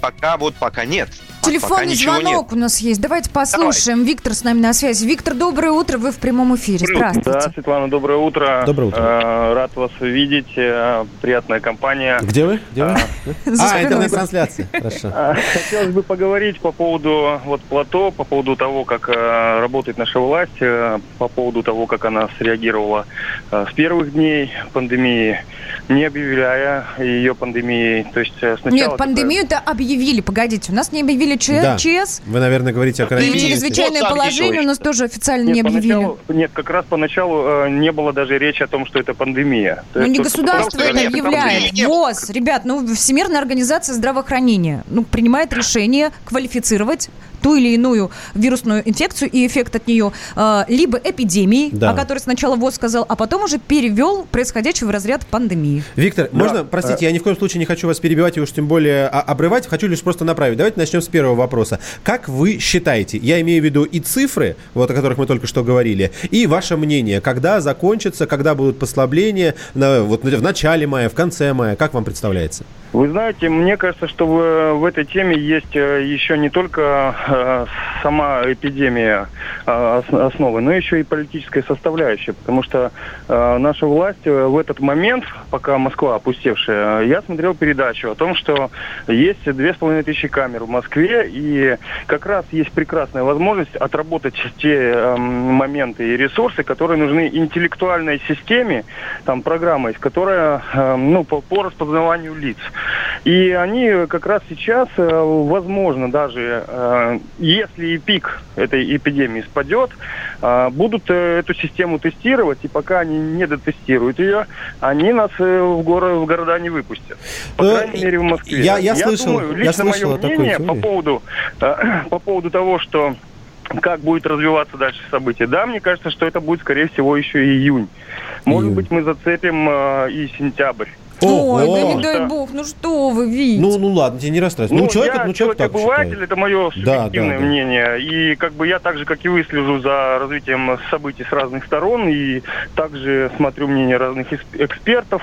[SPEAKER 4] Пока вот пока нет. Пока
[SPEAKER 3] Телефонный звонок у нас есть. Давайте послушаем. Виктор с нами на связи. Виктор, доброе утро. Вы в прямом эфире. Здравствуйте.
[SPEAKER 13] Да, Светлана, доброе утро.
[SPEAKER 2] Доброе утро.
[SPEAKER 13] Э, рад вас видеть. э, приятная компания.
[SPEAKER 2] Где вы? Где вы?
[SPEAKER 3] За
[SPEAKER 2] А, интернет-трансляция. Хорошо.
[SPEAKER 13] А, Хотелось бы поговорить по поводу вот плато, по поводу того, как э, работает наша власть, э, по поводу того, как она среагировала э, с первых дней пандемии, не объявляя ее пандемией. То есть э, сначала...
[SPEAKER 3] Нет, пандемию-то объявили. Погодите, у нас не объявили Ч-
[SPEAKER 2] Да.
[SPEAKER 3] ЧС.
[SPEAKER 2] Вы, наверное, говорите о
[SPEAKER 3] И
[SPEAKER 2] карантине.
[SPEAKER 3] чрезвычайное
[SPEAKER 13] Вот
[SPEAKER 3] положение у нас тоже официально не
[SPEAKER 13] Нет,
[SPEAKER 3] объявили.
[SPEAKER 13] поначалу- нет, как раз поначалу э, не было даже речи о том, что это пандемия. То
[SPEAKER 3] Ну
[SPEAKER 13] есть
[SPEAKER 3] не государство это объявляет. ВОЗ, ребят, ну Всемирная организация здравоохранения ну, принимает решение квалифицировать ту или иную вирусную инфекцию и эффект от нее, э, либо эпидемии,
[SPEAKER 2] Да.
[SPEAKER 3] о которой сначала ВОЗ сказал, а потом уже перевел происходящее в разряд пандемии.
[SPEAKER 2] Виктор, можно, простите, я ни в коем случае не хочу вас перебивать и уж тем более а, обрывать, хочу лишь просто направить. Давайте начнем с первого вопроса. Как вы считаете, я имею в виду и цифры, вот о которых мы только что говорили, и ваше мнение, когда закончится, когда будут послабления, на- вот в начале мая, в конце мая, как вам представляется?
[SPEAKER 13] Вы знаете, мне кажется, что в, в этой теме есть э, еще не только э, сама эпидемия э, ос- основы, но еще и политическая составляющая. Потому что э, наша власть э, в этот момент, пока Москва опустевшая, э, я смотрел передачу о том, что есть две с половиной тысячи камер в Москве, и как раз есть прекрасная возможность отработать те э, моменты и ресурсы, которые нужны интеллектуальной системе, там программа которая э, ну, по, по распознаванию лиц. И они как раз сейчас, э, возможно, даже э, если и пик этой эпидемии спадет, э, будут эту систему тестировать, и пока они не дотестируют ее, они нас в, горы, в города не выпустят. По
[SPEAKER 2] Ну,
[SPEAKER 13] крайней мере, в Москве.
[SPEAKER 2] я- я слышал-
[SPEAKER 13] думаю,
[SPEAKER 2] я
[SPEAKER 13] лично
[SPEAKER 2] слышал о
[SPEAKER 13] мое мнение по поводу, по поводу того, что как будет развиваться дальше событие. Да, мне кажется, что это будет, скорее всего, еще и июнь. Может быть, мы зацепим э, и сентябрь.
[SPEAKER 3] Ой, да не дай бог, ну что вы, Вить?
[SPEAKER 2] Ну, ну ладно, тебе не расстраивайся. Ну, человек,
[SPEAKER 13] я
[SPEAKER 2] ну, человек так
[SPEAKER 13] обыватель,
[SPEAKER 2] считает.
[SPEAKER 13] это мое субъективное
[SPEAKER 2] да, да.
[SPEAKER 13] мнение. И как бы я так же, как и вы, слежу за развитием событий с разных сторон. И также смотрю мнение разных экспертов,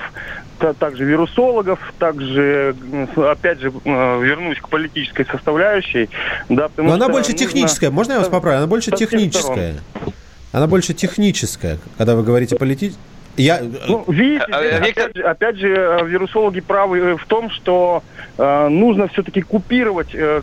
[SPEAKER 13] та- также вирусологов, также, опять же, э, вернусь к политической составляющей. Да,
[SPEAKER 2] Но она больше
[SPEAKER 13] нужно
[SPEAKER 2] техническая. Можно я вас поправлю? Она больше техническая. Она больше техническая, когда вы говорите политическая. Я...
[SPEAKER 13] Ну, видите,
[SPEAKER 4] А,
[SPEAKER 13] здесь, опять, же, опять же, э, вирусологи правы э, в том, что э, нужно все-таки купировать, э,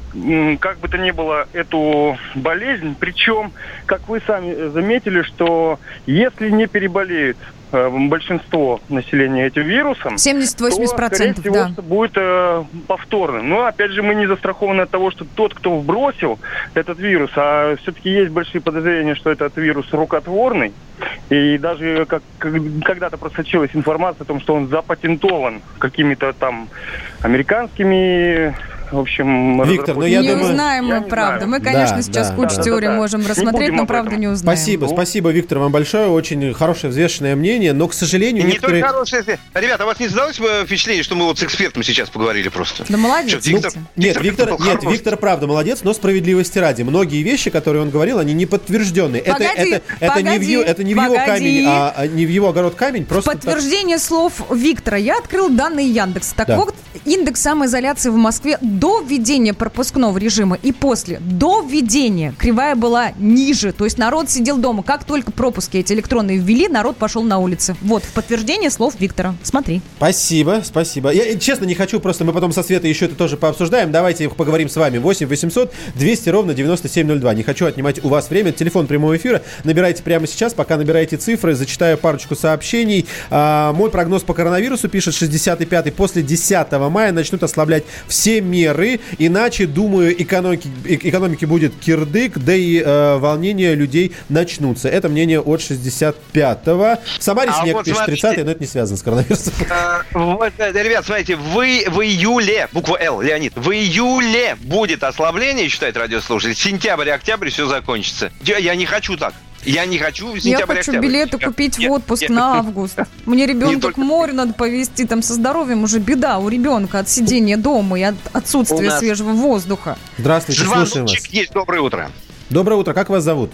[SPEAKER 13] как бы то ни было, эту болезнь. Причем, как вы сами э, заметили, что если не переболеют э, большинство населения этим вирусом,
[SPEAKER 3] 70-80%,
[SPEAKER 13] то, скорее всего,
[SPEAKER 3] да.
[SPEAKER 13] будет э, повторным. Но, опять же, мы не застрахованы от того, что тот, кто вбросил этот вирус, а все-таки есть большие подозрения, что этот вирус рукотворный, и даже как, как- когда-то просочилась информация о том, что он запатентован какими-то там американскими, в общем...
[SPEAKER 2] Виктор, ну, я
[SPEAKER 3] не
[SPEAKER 2] думаю-
[SPEAKER 3] узнаем
[SPEAKER 13] Я
[SPEAKER 3] мы,
[SPEAKER 13] не
[SPEAKER 3] правда.
[SPEAKER 13] знаю.
[SPEAKER 3] Мы, конечно,
[SPEAKER 2] Да,
[SPEAKER 3] сейчас
[SPEAKER 2] да,
[SPEAKER 3] кучу
[SPEAKER 2] да.
[SPEAKER 3] теорий
[SPEAKER 13] Да-да-да.
[SPEAKER 3] можем
[SPEAKER 13] Не
[SPEAKER 3] рассмотреть, но правда
[SPEAKER 13] этом.
[SPEAKER 3] не узнаем.
[SPEAKER 2] Спасибо, спасибо, Виктор, вам большое. Очень хорошее, взвешенное мнение, но, к сожалению,
[SPEAKER 4] Не
[SPEAKER 2] некоторые...
[SPEAKER 4] только хорошее. Ребята, а у вас не создалось впечатление, что мы вот с экспертом сейчас поговорили просто?
[SPEAKER 3] Да молодец,
[SPEAKER 4] Что, Виктор-
[SPEAKER 3] Витя.
[SPEAKER 2] Нет, Виктор, нет,
[SPEAKER 4] хорош.
[SPEAKER 2] Виктор, правда, молодец, но справедливости ради. Многие вещи, которые он говорил, они не подтверждены. Это,
[SPEAKER 3] Погоди,
[SPEAKER 2] это, это, не в,
[SPEAKER 3] погоди,
[SPEAKER 2] его- это не в его
[SPEAKER 3] погоди.
[SPEAKER 2] камень, а, а не в его огород камень, просто так-
[SPEAKER 3] Подтверждение слов Виктора. Я открыл данные Яндекс. Так
[SPEAKER 2] Да.
[SPEAKER 3] вот, индекс самоизоляции в Москве до введения пропускного режима и после, до введения, кривая была ниже. То есть народ сидел дома. Как только пропуски эти электронные ввели, народ пошел на улицы. Вот, в подтверждение слов Виктора. Смотри.
[SPEAKER 2] Спасибо, спасибо. Я э, честно не хочу, просто мы потом со Светой еще это тоже пообсуждаем. Давайте поговорим с вами. 8 800 200 ровно 9702. Не хочу отнимать у вас время. Телефон прямого эфира. Набирайте прямо сейчас, пока набираете цифры. Зачитаю парочку сообщений. А, мой прогноз по коронавирусу пишет 65-й. После 10 мая начнут ослаблять все меры. Иначе, думаю, экономики, э- экономики будет кирдык, да и э, волнения людей начнутся. Это мнение от 65-го. В Самаре
[SPEAKER 4] А
[SPEAKER 2] снег
[SPEAKER 4] вот
[SPEAKER 2] пишет
[SPEAKER 4] смотрите.
[SPEAKER 2] 30 но это не связано с коронавирусом.
[SPEAKER 4] Э, вот, э, Ребят, смотрите, вы в июле, буква Л, Леонид, в июле будет ослабление, считает радиослушатель. Сентябрь, октябрь, все закончится. Я не хочу так. Я не хочу
[SPEAKER 3] Я
[SPEAKER 4] сентябрь,
[SPEAKER 3] хочу
[SPEAKER 4] октябрь.
[SPEAKER 3] билеты
[SPEAKER 4] Я-
[SPEAKER 3] купить
[SPEAKER 4] я-
[SPEAKER 3] в отпуск
[SPEAKER 4] я-
[SPEAKER 3] на август. (laughs) Мне ребенка к морю надо повезти, там со здоровьем уже беда у ребенка от сидения дома и от отсутствия свежего воздуха.
[SPEAKER 2] Здравствуйте, слушаем вас.
[SPEAKER 4] Есть, доброе утро.
[SPEAKER 2] Доброе утро, как вас зовут?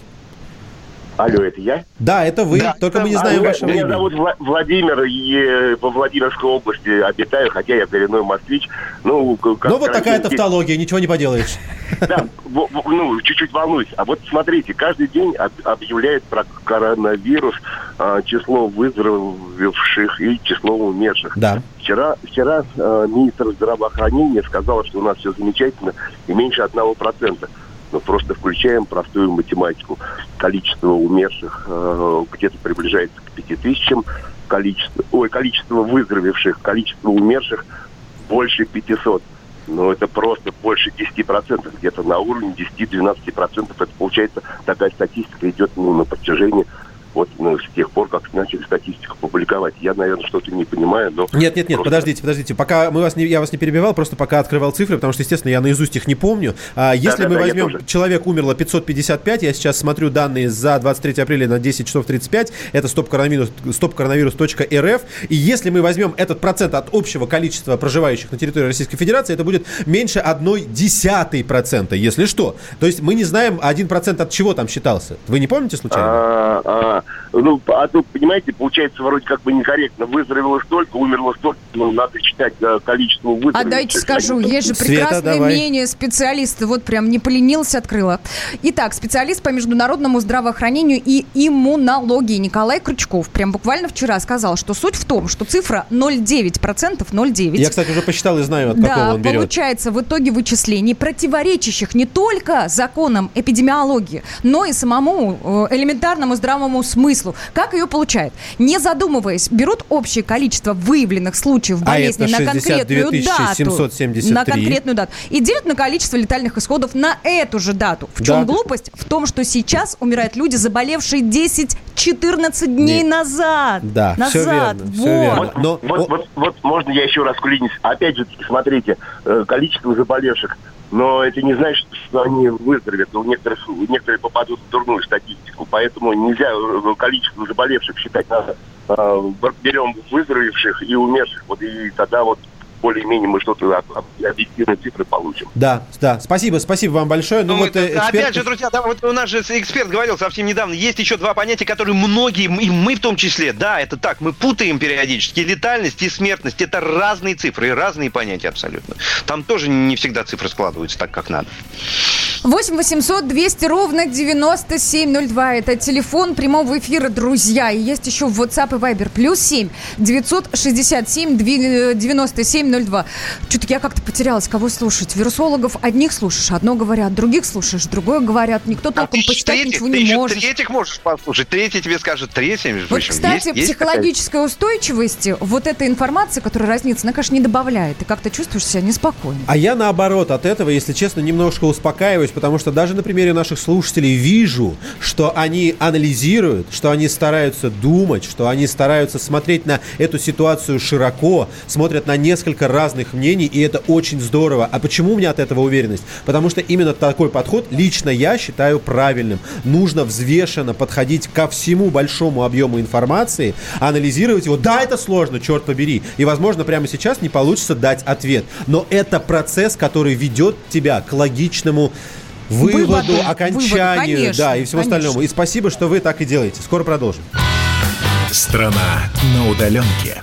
[SPEAKER 14] Алло, это я?
[SPEAKER 2] Да, это вы,
[SPEAKER 14] Да,
[SPEAKER 2] только мы не
[SPEAKER 14] А,
[SPEAKER 2] знаем
[SPEAKER 14] меня-
[SPEAKER 2] вашего
[SPEAKER 14] Меня зовут Вла- Владимир, и э, во Владимирской области обитаю, хотя я коренной москвич. Ну, как
[SPEAKER 2] Ну вот такая
[SPEAKER 14] карантин-
[SPEAKER 2] тавтология, ничего не поделаешь.
[SPEAKER 14] Да, ну, чуть-чуть волнуюсь. А вот смотрите, каждый день об- объявляют про коронавирус, а, число выздоровевших и число умерших.
[SPEAKER 2] Да.
[SPEAKER 14] Вчера, вчера э, министр здравоохранения сказал, что у нас все замечательно и меньше одного процента. Но просто включаем простую математику. Количество умерших э, где-то приближается к пяти тысячам. Количество, ой, количество выздоровевших, количество умерших больше 500. Но это просто больше 10%, где-то на уровне 10-12%. Это получается, такая статистика идет ну, на протяжении вот ну, с тех пор, как начали статистику публиковать. Я, наверное, что-то не понимаю, но...
[SPEAKER 2] Нет, нет, нет,
[SPEAKER 14] просто-
[SPEAKER 2] подождите, подождите. Пока мы вас не, я вас не перебивал, просто пока открывал цифры, потому что, естественно, я наизусть их не помню. А, если мы
[SPEAKER 14] Да-да-да, я
[SPEAKER 2] возьмем, человек умерло 555, я сейчас смотрю данные за 23 апреля на 10 часов 35, это стоп-коронавирус, стоп-коронавирус.рф, и если мы возьмем этот процент от общего количества проживающих на территории Российской Федерации, это будет меньше одной десятой процента, если что. То есть мы не знаем один процент от чего там считался. Вы не помните случайно?
[SPEAKER 14] А, а, ну, а то, понимаете, получается вроде как бы некорректно. Выздоровело столько, умерло столько, ну, надо читать э, количество
[SPEAKER 3] А
[SPEAKER 14] выздоровевших.
[SPEAKER 3] дайте скажу, есть же
[SPEAKER 2] Света,
[SPEAKER 3] прекрасное
[SPEAKER 2] давай.
[SPEAKER 3] мнение специалиста. Вот прям не поленился, открыла. Итак, специалист по международному здравоохранению и иммунологии Николай Крючков прям буквально вчера сказал, что суть в том, что цифра 0,9%, 0,9%.
[SPEAKER 2] Я, кстати, уже посчитал и знаю, от какого
[SPEAKER 3] Да,
[SPEAKER 2] он берет.
[SPEAKER 3] получается в итоге вычислений, противоречащих не только законам эпидемиологии, но и самому э, элементарному здравому смыслу. Как ее получают? Не задумываясь, берут общее количество выявленных случаев
[SPEAKER 2] А
[SPEAKER 3] болезни
[SPEAKER 2] это
[SPEAKER 3] на
[SPEAKER 2] 62
[SPEAKER 3] конкретную дату.
[SPEAKER 2] 773.
[SPEAKER 3] На конкретную дату. И делят на количество летальных исходов на эту же дату. В чем
[SPEAKER 2] Да.
[SPEAKER 3] глупость? В том, что сейчас умирают люди, заболевшие 10-14 дней
[SPEAKER 2] Не-
[SPEAKER 3] назад.
[SPEAKER 2] Да,
[SPEAKER 3] назад.
[SPEAKER 2] всё верно,
[SPEAKER 3] вот.
[SPEAKER 2] верно. Но-
[SPEAKER 14] вот, вот, вот можно я еще раз клянусь. Опять же, смотрите, э, количество заболевших. Но это не значит, что они выздоровеют. У некоторых, некоторые попадут в дурную статистику. Поэтому нельзя э, количество заболевших считать надо. Э, Берем выздоровевших и умерших. Вот и тогда вот более-менее мы что-то об- об- объективные цифры получим.
[SPEAKER 2] Да, да. Спасибо, спасибо вам большое. Ну,
[SPEAKER 4] Ну,
[SPEAKER 2] вот
[SPEAKER 4] это-
[SPEAKER 2] э, эксперт-
[SPEAKER 4] Опять же, друзья, да, вот у нас же эксперт говорил совсем недавно, есть еще два понятия, которые многие, и мы в том числе, да, это так, мы путаем периодически. Летальность и смертность – это разные цифры и разные понятия абсолютно. Там тоже не всегда цифры складываются так, как надо.
[SPEAKER 3] 8 800 200 ровно 9702. Это телефон прямого эфира, друзья. И есть еще в WhatsApp и Viber. Плюс 7 967 9702. Что-то я как-то потерялась, кого слушать. Вирусологов одних слушаешь, одно говорят, других слушаешь, другое говорят. Никто толком
[SPEAKER 4] А Ты
[SPEAKER 3] посчитать
[SPEAKER 4] третьих,
[SPEAKER 3] ничего
[SPEAKER 4] ты
[SPEAKER 3] не может.
[SPEAKER 4] третьих можешь послушать, третий тебе скажет третьим.
[SPEAKER 3] Вот,
[SPEAKER 4] общем,
[SPEAKER 3] кстати,
[SPEAKER 4] есть- есть
[SPEAKER 3] психологической устойчивости вот эта информация, которая разнится, она, конечно, не добавляет. Ты как-то чувствуешь себя неспокойно.
[SPEAKER 2] А я наоборот от этого, если честно, немножко успокаиваюсь, потому что даже на примере наших слушателей вижу, что они анализируют, что они стараются думать, что они стараются смотреть на эту ситуацию широко, смотрят на несколько разных мнений, и это очень здорово. А почему у меня от этого уверенность? Потому что именно такой подход лично я считаю правильным. Нужно взвешенно подходить ко всему большому объему информации, анализировать его. Да, это сложно, черт побери. И, возможно, прямо сейчас не получится дать ответ. Но это процесс, который ведет тебя к логичному выводу,
[SPEAKER 3] Выводу,
[SPEAKER 2] окончанию,
[SPEAKER 3] выводу, конечно,
[SPEAKER 2] да, и всему
[SPEAKER 3] конечно.
[SPEAKER 2] остальному. И спасибо, что вы так и делаете. Скоро продолжим.
[SPEAKER 1] Страна на удаленке.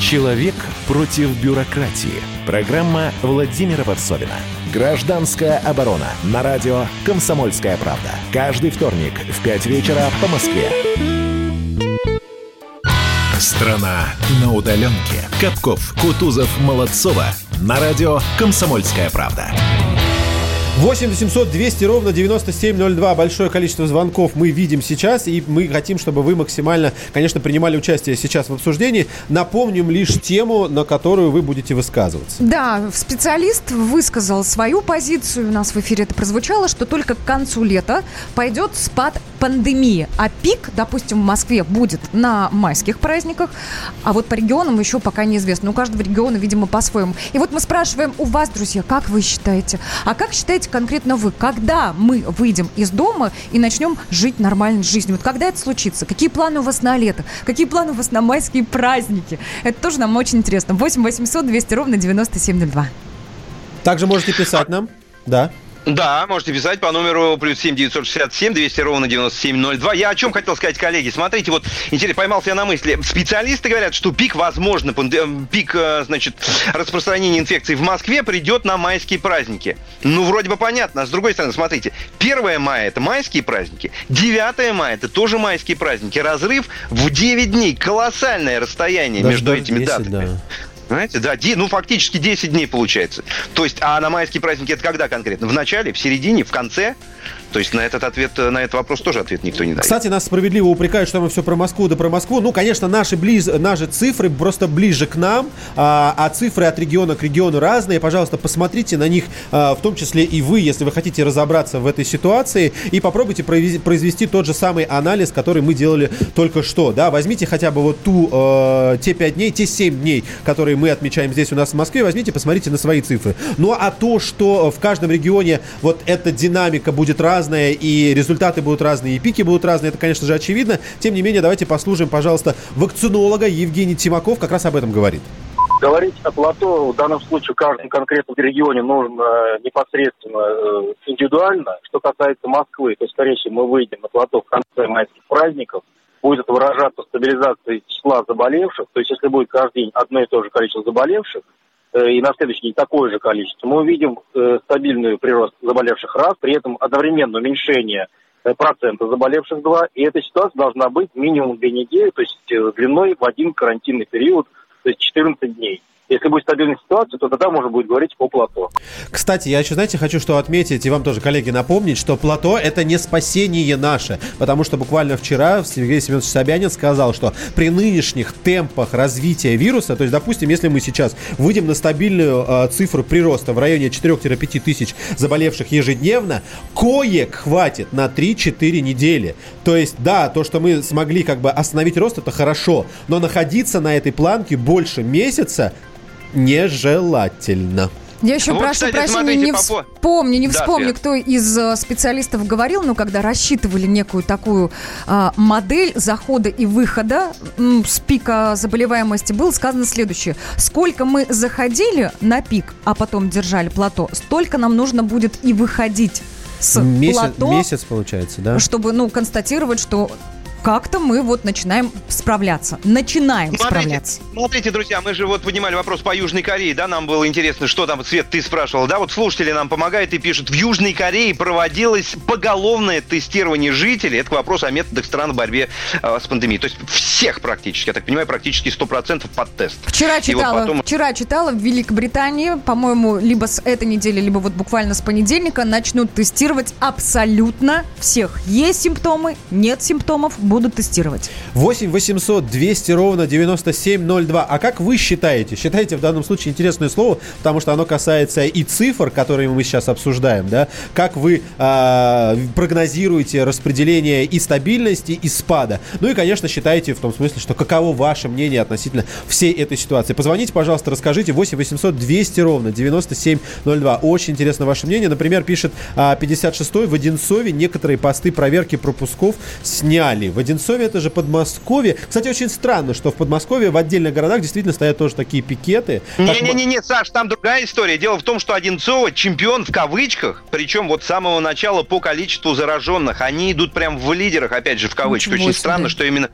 [SPEAKER 1] Человек против бюрократии. Программа Владимира Варсовина. Гражданская оборона. На радио «Комсомольская правда». Каждый вторник в 5 вечера по Москве. Страна на удаленке. Капков, Кутузов, Молодцова. На радио «Комсомольская правда».
[SPEAKER 2] 8 800 200 ровно 9702. Большое количество звонков мы видим сейчас, и мы хотим, чтобы вы максимально, конечно, принимали участие сейчас в обсуждении. Напомним лишь тему, на которую вы будете высказываться.
[SPEAKER 3] Да, специалист высказал свою позицию, у нас в эфире это прозвучало, что только к концу лета пойдет спад пандемии, а пик, допустим, в Москве будет на майских праздниках, а вот по регионам еще пока неизвестно. У каждого региона, видимо, по-своему. И вот мы спрашиваем у вас, друзья, как вы считаете? А как считаете конкретно вы, когда мы выйдем из дома и начнем жить нормальной жизнью? Вот когда это случится? Какие планы у вас на лето? Какие планы у вас на майские праздники? Это тоже нам очень интересно. 8 800 200 ровно 9702.
[SPEAKER 2] Также можете писать нам. Да.
[SPEAKER 4] Да, можете писать по номеру плюс 7 967 200 ровно 9702. Я о чем хотел сказать, коллеги. Смотрите, вот интересно, поймался я на мысли. Специалисты говорят, что пик, возможно, панде- пик, э, значит, распространения инфекции в Москве придет на майские праздники. Ну, вроде бы понятно. А с другой стороны, смотрите, 1 мая это майские праздники, 9 мая это тоже майские праздники. Разрыв в 9 дней. Колоссальное расстояние
[SPEAKER 2] Даже
[SPEAKER 4] между этими
[SPEAKER 2] 10,
[SPEAKER 4] датами.
[SPEAKER 2] да.
[SPEAKER 4] Знаете, да, ну фактически 10 дней получается. То есть, а на майские праздники это когда конкретно? В начале, в середине, в конце? То есть на этот ответ, на этот вопрос тоже ответ никто не дает.
[SPEAKER 2] Кстати, нас справедливо упрекают, что мы все про Москву да про Москву. Ну, конечно, наши, близ, наши цифры просто ближе к нам, а, а цифры от региона к региону разные. Пожалуйста, посмотрите на них, а, в том числе и вы, если вы хотите разобраться в этой ситуации, и попробуйте произвести, произвести тот же самый анализ, который мы делали только что. Да, возьмите хотя бы вот ту, э, те 5 дней, те 7 дней, которые мы отмечаем здесь у нас в Москве, возьмите, посмотрите на свои цифры. Ну, а то, что в каждом регионе вот эта динамика будет разная, и результаты будут разные, и пики будут разные, это, конечно же, очевидно. Тем не менее, давайте послушаем, пожалуйста, вакцинолога Евгений Тимаков как раз об этом говорит.
[SPEAKER 10] Говорить о плато в данном случае в каждом конкретном регионе нужно непосредственно э, индивидуально. Что касается Москвы, то, скорее всего, мы выйдем на плато в конце майских праздников. Будет выражаться стабилизацией числа заболевших. То есть, если будет каждый день одно и то же количество заболевших, э, и на следующий день такое же количество, мы увидим э, стабильный прирост заболевших раз, при этом одновременно уменьшение э, процента заболевших два. И эта ситуация должна быть минимум две недели, то есть э, длиной в один карантинный период, то есть 14 дней. Если будет стабильная ситуация, то тогда можно будет говорить о плато.
[SPEAKER 2] Кстати, я еще, знаете, хочу что отметить, и вам тоже, коллеги, напомнить, что плато – это не спасение наше, потому что буквально вчера Сергей Семенович Собянин сказал, что при нынешних темпах развития вируса, то есть, допустим, если мы сейчас выйдем на стабильную э, цифру прироста в районе 4-5 тысяч заболевших ежедневно, коек хватит на 3-4 недели. То есть, да, то, что мы смогли как бы остановить рост, это хорошо, но находиться на этой планке больше месяца нежелательно.
[SPEAKER 3] Я еще
[SPEAKER 4] Вот,
[SPEAKER 3] прошу
[SPEAKER 4] кстати,
[SPEAKER 3] прощения,
[SPEAKER 4] смотрите,
[SPEAKER 3] не
[SPEAKER 4] по по-
[SPEAKER 3] вспомню, не
[SPEAKER 4] Да,
[SPEAKER 3] вспомню,
[SPEAKER 4] Свет.
[SPEAKER 3] кто из э, специалистов говорил, но когда рассчитывали некую такую а, модель захода и выхода м, с пика заболеваемости, было сказано следующее. Сколько мы заходили на пик, а потом держали плато, столько нам нужно будет и выходить с
[SPEAKER 2] Месяц,
[SPEAKER 3] плато,
[SPEAKER 2] месяц получается, да?
[SPEAKER 3] чтобы ну, констатировать, что как-то мы вот начинаем справляться. Начинаем
[SPEAKER 4] Смотрите,
[SPEAKER 3] справляться.
[SPEAKER 4] смотрите, друзья, мы же вот поднимали вопрос по Южной Корее, да, нам было интересно, что там, Свет, ты спрашивал, да, вот слушатели нам помогают и пишут, в Южной Корее проводилось поголовное тестирование жителей, это к вопросу о методах стран в борьбе э, с пандемией, то есть всех практически, я так понимаю, практически 100% под тест.
[SPEAKER 3] Вчера
[SPEAKER 4] И вот
[SPEAKER 3] читала,
[SPEAKER 4] потом-
[SPEAKER 3] вчера читала в Великобритании, по-моему, либо с этой недели, либо вот буквально с понедельника начнут тестировать абсолютно всех. Есть симптомы, нет симптомов, будут тестировать.
[SPEAKER 2] 8 800 200 ровно 9702. А как вы считаете? Считаете в данном случае интересное слово, потому что оно касается и цифр, которые мы сейчас обсуждаем, да? Как вы а, прогнозируете распределение и стабильности, и спада? Ну и, конечно, считаете в том смысле, что каково ваше мнение относительно всей этой ситуации? Позвоните, пожалуйста, расскажите 8 800 200 ровно 9702. Очень интересно ваше мнение. Например, пишет а, 56-й в Одинцове некоторые посты проверки пропусков сняли. В Одинцове это же Подмосковье. Кстати, очень странно, что в Подмосковье в отдельных городах действительно стоят тоже такие пикеты. Как
[SPEAKER 4] Не-не-не, Саш, там другая история. Дело в том, что Одинцова чемпион в кавычках, причем вот с самого начала по количеству зараженных. Они идут прям в лидерах, опять же, в кавычках. Очень странно, что именно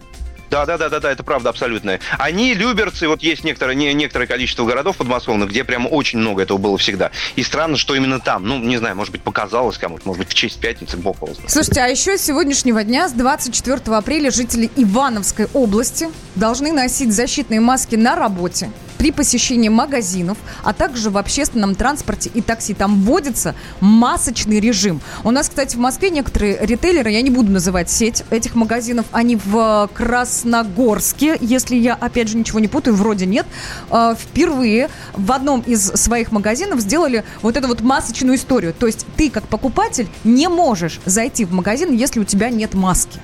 [SPEAKER 4] да, да, да, да, да, это правда абсолютно. Они люберцы, вот есть некоторое, не, некоторое количество городов подмосковных, где прям очень много этого было всегда. И странно, что именно там. Ну, не знаю, может быть, показалось кому-то, может быть, в честь пятницы, бог его знает.
[SPEAKER 3] Слушайте, а еще с сегодняшнего дня, с 24 апреля, жители Ивановской области должны носить защитные маски на работе, при посещении магазинов, а также в общественном транспорте и такси. Там вводится масочный режим. У нас, кстати, в Москве некоторые ритейлеры, я не буду называть сеть этих магазинов, они в Красногорске, если я, опять же, ничего не путаю, вроде нет, э, впервые в одном из своих магазинов сделали вот эту вот масочную историю. То есть ты, как покупатель, не можешь зайти в магазин, если у тебя нет маски.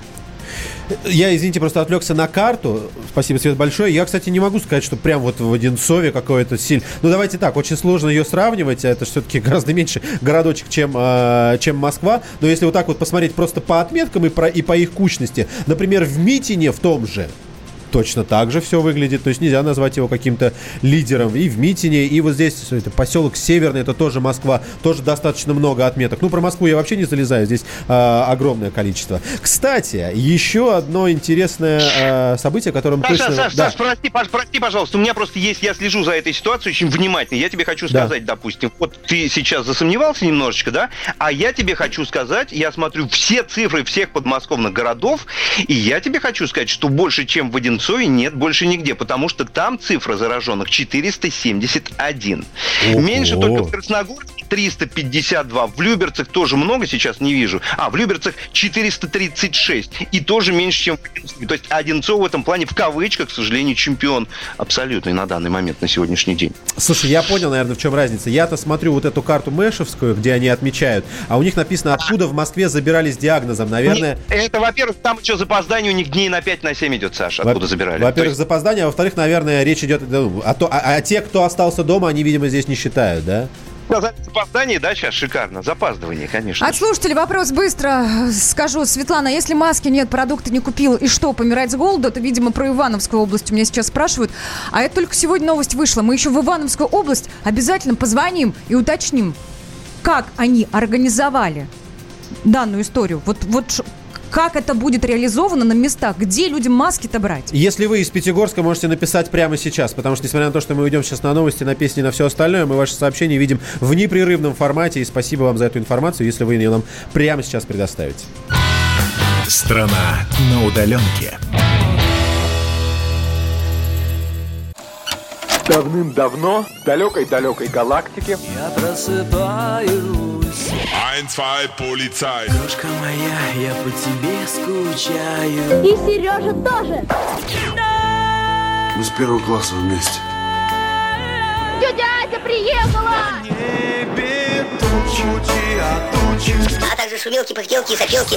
[SPEAKER 2] Я, извините, просто отвлекся на карту. Спасибо, Свет, большое. Я, кстати, не могу сказать, что прям вот в Одинцове какое-то сильно... Ну, давайте так, очень сложно ее сравнивать. а Это все-таки гораздо меньше городочек, чем, э, чем Москва. Но если вот так вот посмотреть просто по отметкам и, про, и по их кучности. Например, в Митине в том же точно так же все выглядит. То есть нельзя назвать его каким-то лидером. И в Митине, и вот здесь это поселок Северный, это тоже Москва, тоже достаточно много отметок. Ну, про Москву я вообще не залезаю, здесь э, огромное количество. Кстати, еще одно интересное э, событие, которым
[SPEAKER 4] Саша,
[SPEAKER 2] точно...
[SPEAKER 4] Саша,
[SPEAKER 2] да.
[SPEAKER 4] Саша, прости, пож- прости, пожалуйста, у меня просто есть, я слежу за этой ситуацией очень внимательно. Я тебе хочу
[SPEAKER 2] Да.
[SPEAKER 4] сказать, допустим, вот ты сейчас засомневался немножечко, да? А я тебе хочу сказать, я смотрю все цифры всех подмосковных городов, и я тебе хочу сказать, что больше, чем в Одинцове, нет больше нигде, потому что там цифра зараженных 471.
[SPEAKER 2] Ого.
[SPEAKER 4] Меньше только в Красногорске 352. В Люберцах тоже много сейчас не вижу. А, в Люберцах 436. И тоже меньше, чем в. То есть Одинцов в этом плане, в кавычках, к сожалению, чемпион абсолютный на данный момент, на сегодняшний день.
[SPEAKER 2] Слушай, я понял, наверное, в чем разница. Я-то смотрю вот эту карту Мэшевскую, где они отмечают, а у них написано, откуда в Москве забирали с диагнозом. Наверное,
[SPEAKER 4] Не- Это, во-первых, там еще запоздание у них дней на 5 на 7 идет, Саша,
[SPEAKER 2] Во-
[SPEAKER 4] откуда забирали.
[SPEAKER 2] Во-первых,
[SPEAKER 4] есть,
[SPEAKER 2] запоздание, а во-вторых, наверное, речь идет ну, о, то, а, а те, кто остался дома, они, видимо, здесь не считают, да?
[SPEAKER 4] Сказать запоздание, да, сейчас шикарно. Запаздывание, конечно.
[SPEAKER 3] От слушателей вопрос быстро скажу. Светлана, если маски нет, продукты не купил, и что, помирать с голоду? Это, видимо, про Ивановскую область у меня сейчас спрашивают. А это только сегодня новость вышла. Мы еще в Ивановскую область обязательно позвоним и уточним, как они организовали данную историю. Вот, вот как это будет реализовано на местах, где людям маски-то брать?
[SPEAKER 2] Если вы из Пятигорска, можете написать прямо сейчас, потому что, несмотря на то, что мы идем сейчас на новости, на песни, на все остальное, мы ваши сообщения видим в непрерывном формате, и спасибо вам за эту информацию, если вы ее нам прямо сейчас предоставите.
[SPEAKER 1] Страна на удаленке.
[SPEAKER 15] Давным-давно в далекой-далекой галактике
[SPEAKER 5] Я просыпаюсь
[SPEAKER 16] Ein, zwei, Polizei.
[SPEAKER 5] Крошка моя, я по тебе скучаю
[SPEAKER 9] И Сережа тоже.
[SPEAKER 16] Мы с первого класса вместе.
[SPEAKER 9] Тетя Ася приехала!
[SPEAKER 17] А также шумелки, пыхтелки и сопелки.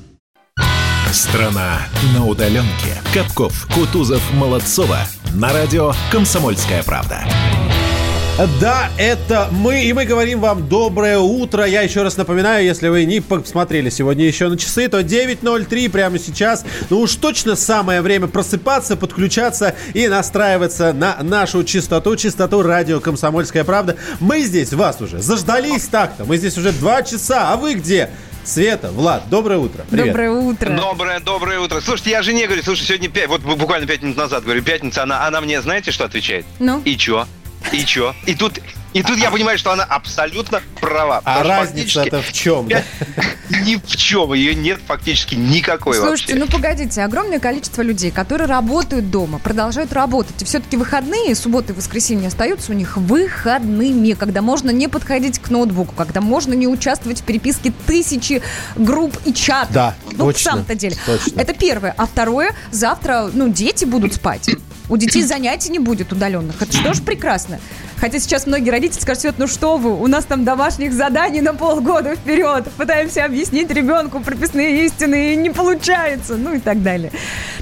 [SPEAKER 1] Страна на удаленке. Капков, Кутузов, Молодцова. На радио «Комсомольская правда».
[SPEAKER 2] Да, это мы, и мы говорим вам доброе утро. Я еще раз напоминаю, если вы не посмотрели сегодня еще на часы, то 9.03 прямо сейчас. Ну уж точно самое время просыпаться, подключаться и настраиваться на нашу частоту, частоту радио «Комсомольская правда». Мы здесь, вас уже заждались так-то. Мы здесь уже два часа, а вы где? Света, Влад, доброе утро. Привет.
[SPEAKER 3] Доброе утро.
[SPEAKER 4] Доброе, доброе утро. Слушайте, я жене говорю, слушай, сегодня пять, вот буквально пять минут назад говорю, пятница, она, она мне, знаете, что отвечает?
[SPEAKER 3] Ну?
[SPEAKER 4] И чё? И чё? И тут, и тут я понимаю, что она абсолютно права.
[SPEAKER 2] А разница-то
[SPEAKER 4] фактически
[SPEAKER 2] в чем? да? (laughs)
[SPEAKER 4] Ни в чем. Ее нет фактически никакой
[SPEAKER 3] Слушайте,
[SPEAKER 4] вообще.
[SPEAKER 3] ну погодите, огромное количество людей, которые работают дома, продолжают работать. И все-таки выходные, субботы и воскресенье остаются у них выходными, когда можно не подходить к ноутбуку, когда можно не участвовать в переписке тысячи групп и чатов.
[SPEAKER 2] Да,
[SPEAKER 3] ну,
[SPEAKER 2] точно,
[SPEAKER 3] в самом-то деле.
[SPEAKER 2] точно.
[SPEAKER 3] Это первое. А второе, завтра, ну, дети будут спать. У детей занятий не будет удаленных. Это что ж прекрасно. Хотя сейчас многие родители скажут, «Свет, ну что вы, у нас там домашних заданий на полгода вперед. Пытаемся объяснить ребенку прописные истины, и не получается. Ну и так далее.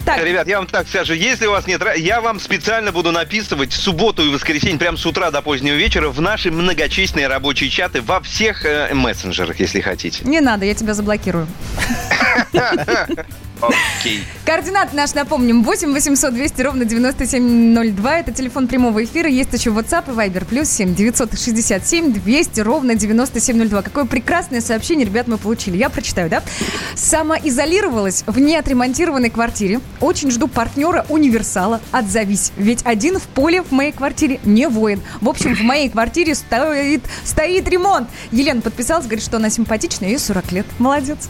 [SPEAKER 3] Так,
[SPEAKER 4] Ребят, я вам так скажу, если у вас нет, я вам специально буду написывать в субботу и воскресенье прямо с утра до позднего вечера в наши многочисленные рабочие чаты во всех э, мессенджерах, если хотите.
[SPEAKER 3] не надо, я тебя заблокирую. (laughs)
[SPEAKER 4] Окей. (laughs)
[SPEAKER 3] Координаты наш напомним. 8 800 200 ровно 9702. Это телефон прямого эфира. Есть еще WhatsApp и Viber. Плюс 7 967 200 ровно 9702. Какое прекрасное сообщение, ребят, мы получили. Я прочитаю, да? Самоизолировалась в неотремонтированной квартире. Очень жду партнера универсала. Отзовись. Ведь один в поле в моей квартире не воин. В общем, в моей квартире стоит, стоит ремонт. Елена подписалась, говорит, что она симпатичная, ей 40 лет. Молодец.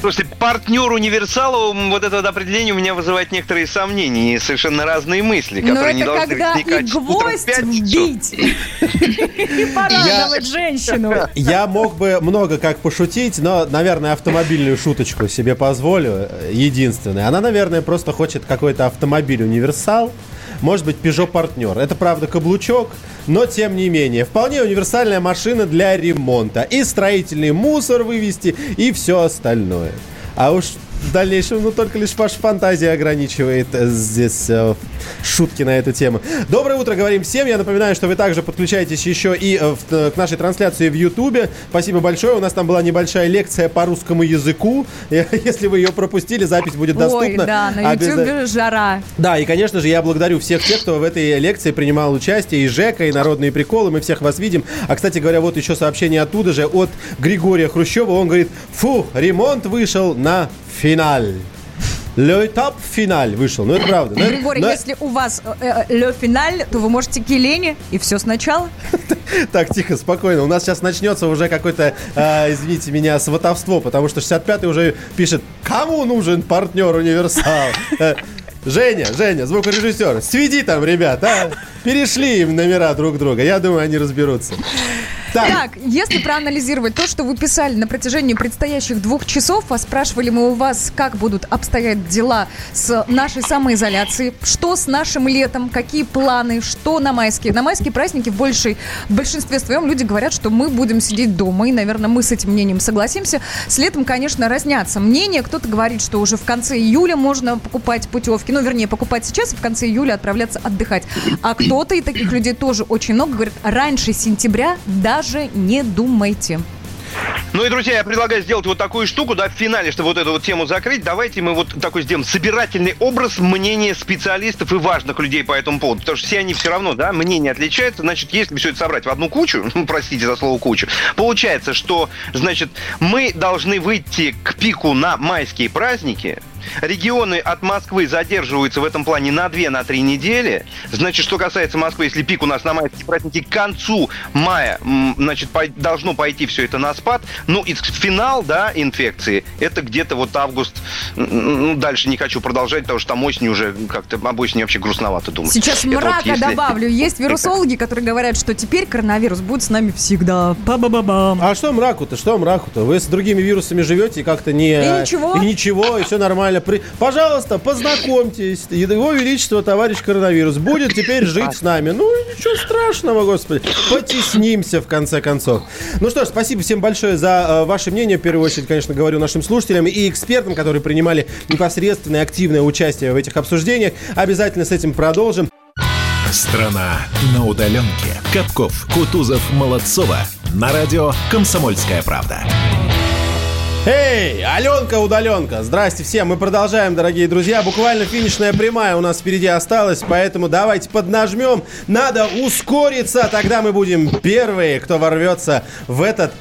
[SPEAKER 4] Слушайте, партнер универсала, вот это вот определение у меня вызывает некоторые сомнения и совершенно разные мысли,
[SPEAKER 3] Но
[SPEAKER 4] которые не должны возникать утром в
[SPEAKER 3] гвоздь
[SPEAKER 4] пятницу.
[SPEAKER 3] вбить, и (laughs) порадовать женщину. (laughs)
[SPEAKER 2] Я мог бы много как пошутить, но, наверное, автомобильную шуточку себе позволю. э, Единственная. Она, наверное, просто хочет какой-то автомобиль универсал. Может быть, Peugeot партнер. Это, правда, каблучок, но тем не менее. Вполне универсальная машина для ремонта. И строительный мусор вывести, и все остальное. А уж в дальнейшем, ну, только лишь ваша фантазия ограничивает э, здесь э, шутки на эту тему. Доброе утро, говорим всем. Я напоминаю, что вы также подключаетесь еще и э, в- э, к нашей трансляции в Ютубе. Спасибо большое. У нас там была небольшая лекция по русскому языку. (laughs) Если вы ее пропустили, запись будет доступна.
[SPEAKER 3] Ой, да, на ютубе жара.
[SPEAKER 2] да, и, конечно же, я благодарю всех тех, кто в этой лекции принимал участие, и Жека, и Народные приколы, мы всех вас видим. А, кстати говоря, вот еще сообщение оттуда же, от Григория Хрущева, он говорит, фу, ремонт вышел на финал. Le top финаль вышел, ну это правда. Но-
[SPEAKER 3] Григорий,
[SPEAKER 2] но-
[SPEAKER 3] если у вас э, э, ле финаль, то вы можете келени, и все сначала. (laughs)
[SPEAKER 2] Так, тихо, спокойно. У нас сейчас начнется уже какое-то, э, извините меня, сватовство, потому что 65-й уже пишет, кому нужен партнер универсал? (laughs) Женя, Женя, звукорежиссер, сведи там, ребят, а? Перешли им номера друг друга. Я думаю, они разберутся. Так.
[SPEAKER 3] Так, если проанализировать то, что вы писали на протяжении предстоящих двух часов, а спрашивали мы у вас, как будут обстоять дела с нашей самоизоляцией, что с нашим летом, какие планы, что на майские. На майские праздники в, большей, в большинстве своем люди говорят, что мы будем сидеть дома, и, наверное, мы с этим мнением согласимся. С летом, конечно, разнятся мнения. Кто-то говорит, что уже в конце июля можно покупать путевки, ну, вернее, покупать сейчас и в конце июля отправляться отдыхать. А кто-то, и таких людей тоже очень много, говорит, раньше сентября даже не думайте.
[SPEAKER 4] Ну и, друзья, я предлагаю сделать вот такую штуку, да, в финале, чтобы вот эту вот тему закрыть. Давайте мы вот такой сделаем собирательный образ мнения специалистов и важных людей по этому поводу. Потому что все они все равно, да, мнения отличаются. Значит, если все это собрать в одну кучу, (laughs) ну, простите за слово кучу, получается, что, значит, мы должны выйти к пику на майские праздники, Регионы от Москвы задерживаются в этом плане на 2-3 недели. Значит, что касается Москвы, если пик у нас на майские праздники к концу мая, значит, пой- должно пойти все это на спад. Ну, и финал, да, инфекции, это где-то вот август. Ну, дальше не хочу продолжать, потому что там осень уже как-то, об осени вообще грустновато думать.
[SPEAKER 3] Сейчас
[SPEAKER 4] Это вот
[SPEAKER 3] мрака
[SPEAKER 4] если-
[SPEAKER 3] добавлю. (laughs) Есть вирусологи, которые говорят, что теперь коронавирус будет с нами всегда. Ба-ба-ба-бам.
[SPEAKER 2] А что мраку-то, что мраку-то? Вы с другими вирусами живете и как-то не...
[SPEAKER 3] И ничего.
[SPEAKER 2] И ничего, и все нормально. При- Пожалуйста, познакомьтесь. Его Величество, товарищ коронавирус, будет теперь жить с нами. Ну, ничего страшного, господи. Потеснимся, в конце концов. Ну что ж, спасибо всем большое за э, ваше мнение. В первую очередь, конечно, говорю нашим слушателям и экспертам, которые принимали непосредственное активное участие в этих обсуждениях. Обязательно с этим продолжим.
[SPEAKER 1] Страна на удаленке. Капков, Кутузов, Молодцова. На радио «Комсомольская правда».
[SPEAKER 2] Эй, Аленка удаленка. Здрасте всем. Мы продолжаем, дорогие друзья. Буквально финишная прямая у нас впереди осталась, поэтому давайте поднажмем. Надо ускориться, тогда мы будем первые, кто ворвется в этот...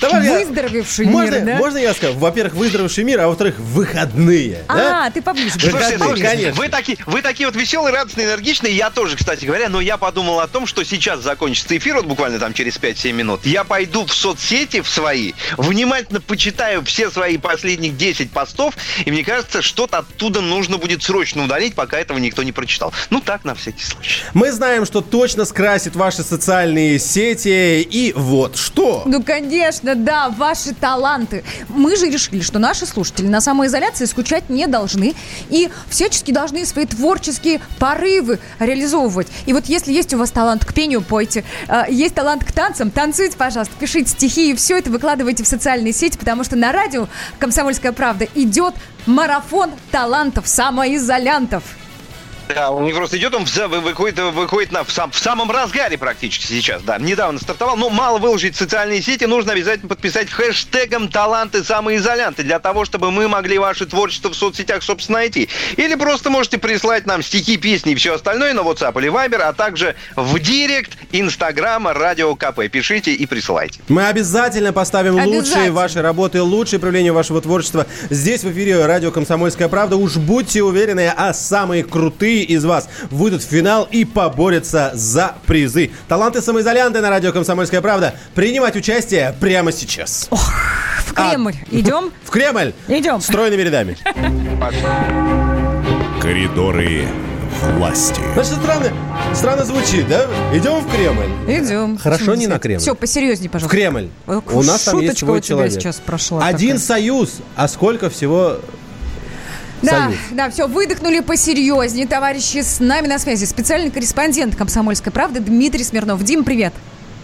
[SPEAKER 2] Давай я-
[SPEAKER 3] Выздоровевший
[SPEAKER 2] можно,
[SPEAKER 3] мир, да?
[SPEAKER 2] можно я скажу? Во-первых, выздоровевший мир, а во-вторых, выходные. да?
[SPEAKER 3] А, ты поближе.
[SPEAKER 2] Слушайте, конечно.
[SPEAKER 4] Вы такие, вы такие вот веселые, радостные, энергичные. Я тоже, кстати говоря, но я подумал о том, что сейчас закончится эфир, вот буквально там через 5-7 минут. Я пойду в соцсети в свои, внимательно почитаю все свои последних 10 постов, и мне кажется, что-то оттуда нужно будет срочно удалить, пока этого никто не прочитал. Ну так, на всякий случай.
[SPEAKER 2] Мы знаем, что точно скрасит ваши социальные сети. И вот что.
[SPEAKER 3] Ну, конечно, да, ваши таланты. Мы же решили, что наши слушатели на самоизоляции скучать не должны и всячески должны свои творческие порывы реализовывать. И вот если есть у вас талант к пению, пойте. А, Есть талант к танцам, танцуйте, пожалуйста, пишите стихи и все это выкладывайте в социальные сети, потому что на радио «Комсомольская правда» идет марафон талантов, самоизолянтов.
[SPEAKER 4] Да, он не просто идет, он выходит, выходит на, в, сам- в самом разгаре практически сейчас, да. Недавно стартовал, но мало выложить в социальные сети, нужно обязательно подписать хэштегом «Таланты самоизолянты» для того, чтобы мы могли ваше творчество в соцсетях, собственно, найти. Или просто можете прислать нам стихи, песни и все остальное на WhatsApp или Viber, а также в директ Инстаграма Радио КП. Пишите и присылайте.
[SPEAKER 2] Мы обязательно поставим лучшие ваши работы, лучшие проявления вашего творчества здесь в эфире радио «Комсомольская правда». Уж будьте уверены, а самые крутые из вас выйдут в финал и поборются за призы. Таланты самоизолянты на радио «Комсомольская правда». Принимать участие прямо сейчас.
[SPEAKER 3] Кремль идем? (laughs)
[SPEAKER 2] В Кремль!
[SPEAKER 3] Идем.
[SPEAKER 2] Стройными рядами.
[SPEAKER 1] Коридоры власти.
[SPEAKER 2] Значит, странно, странно звучит, да? Идем в Кремль.
[SPEAKER 3] Идем.
[SPEAKER 2] Хорошо, не на Кремль.
[SPEAKER 3] Все, посерьезнее,
[SPEAKER 2] В
[SPEAKER 3] пожалуйста.
[SPEAKER 2] Кремль.
[SPEAKER 3] Э,
[SPEAKER 2] У нас там есть
[SPEAKER 3] шуточка
[SPEAKER 2] свой
[SPEAKER 3] у тебя
[SPEAKER 2] человек.
[SPEAKER 3] сейчас прошла
[SPEAKER 2] Один
[SPEAKER 3] такая.
[SPEAKER 2] союз, а сколько всего
[SPEAKER 3] Да,
[SPEAKER 2] союз?
[SPEAKER 3] да, все, выдохнули посерьезнее, товарищи. С нами на связи специальный корреспондент «Комсомольской правды» Дмитрий Смирнов. Дим, привет.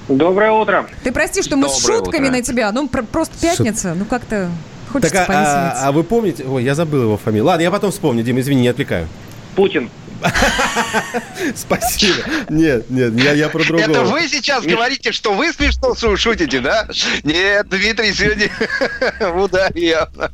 [SPEAKER 18] Доброе утро.
[SPEAKER 3] Ты прости, что мы с шутками
[SPEAKER 18] утро.
[SPEAKER 3] на тебя. Ну, про- просто пятница. Ну, как-то хочется
[SPEAKER 2] Так, а,
[SPEAKER 3] повеселиться.
[SPEAKER 2] а- а вы помните... Ой, я забыл его фамилию. Ладно, я потом вспомню, Дим, извини, не отвлекаю.
[SPEAKER 18] Путин. (laughs)
[SPEAKER 2] Спасибо. Нет, нет, я, я про другого.
[SPEAKER 4] Это вы сейчас говорите, что вы смешно шу- шутите, да? Нет, Дмитрий сегодня в ударе явно.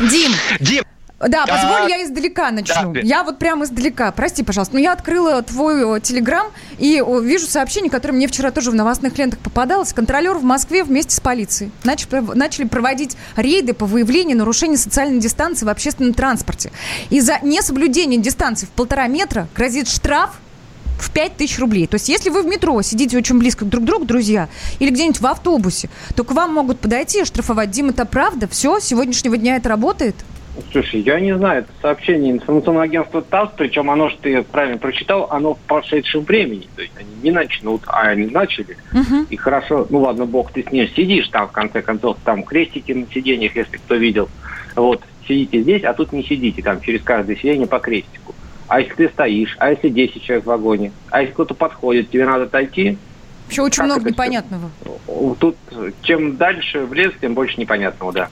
[SPEAKER 3] Дим,
[SPEAKER 4] Дим,
[SPEAKER 3] Да, позволь, я издалека начну.
[SPEAKER 4] да.
[SPEAKER 3] Я вот прямо издалека. Прости, пожалуйста. Но я открыла твой э, телеграм и вижу сообщение, которое мне вчера тоже в новостных лентах попадалось. Контролер в Москве вместе с полицией начали, пров- начали проводить рейды по выявлению нарушений социальной дистанции в общественном транспорте. И за несоблюдение дистанции в полтора метра грозит штраф в 5 тысяч рублей. То есть, если вы в метро сидите очень близко друг к другу, друзья, или где-нибудь в автобусе, то к вам могут подойти и штрафовать. Дим, это правда? Все, с сегодняшнего дня это работает?
[SPEAKER 18] Слушай, я не знаю, это сообщение информационного агентства ТАСС, причем оно, что ты правильно прочитал, оно в прошедшем времени. То есть они не начнут, а они начали. И хорошо, ну ладно, бог, ты с ней сидишь там, в конце концов, там крестики на сиденьях, если кто видел. Вот, сидите здесь, а тут не сидите, там через каждое сиденье по крестику. А если ты стоишь, а если 10 человек в вагоне, а если кто-то подходит, тебе надо отойти.
[SPEAKER 3] Еще очень
[SPEAKER 18] Как
[SPEAKER 3] много непонятного.
[SPEAKER 18] Тут чем дальше в лес, тем больше непонятного, да.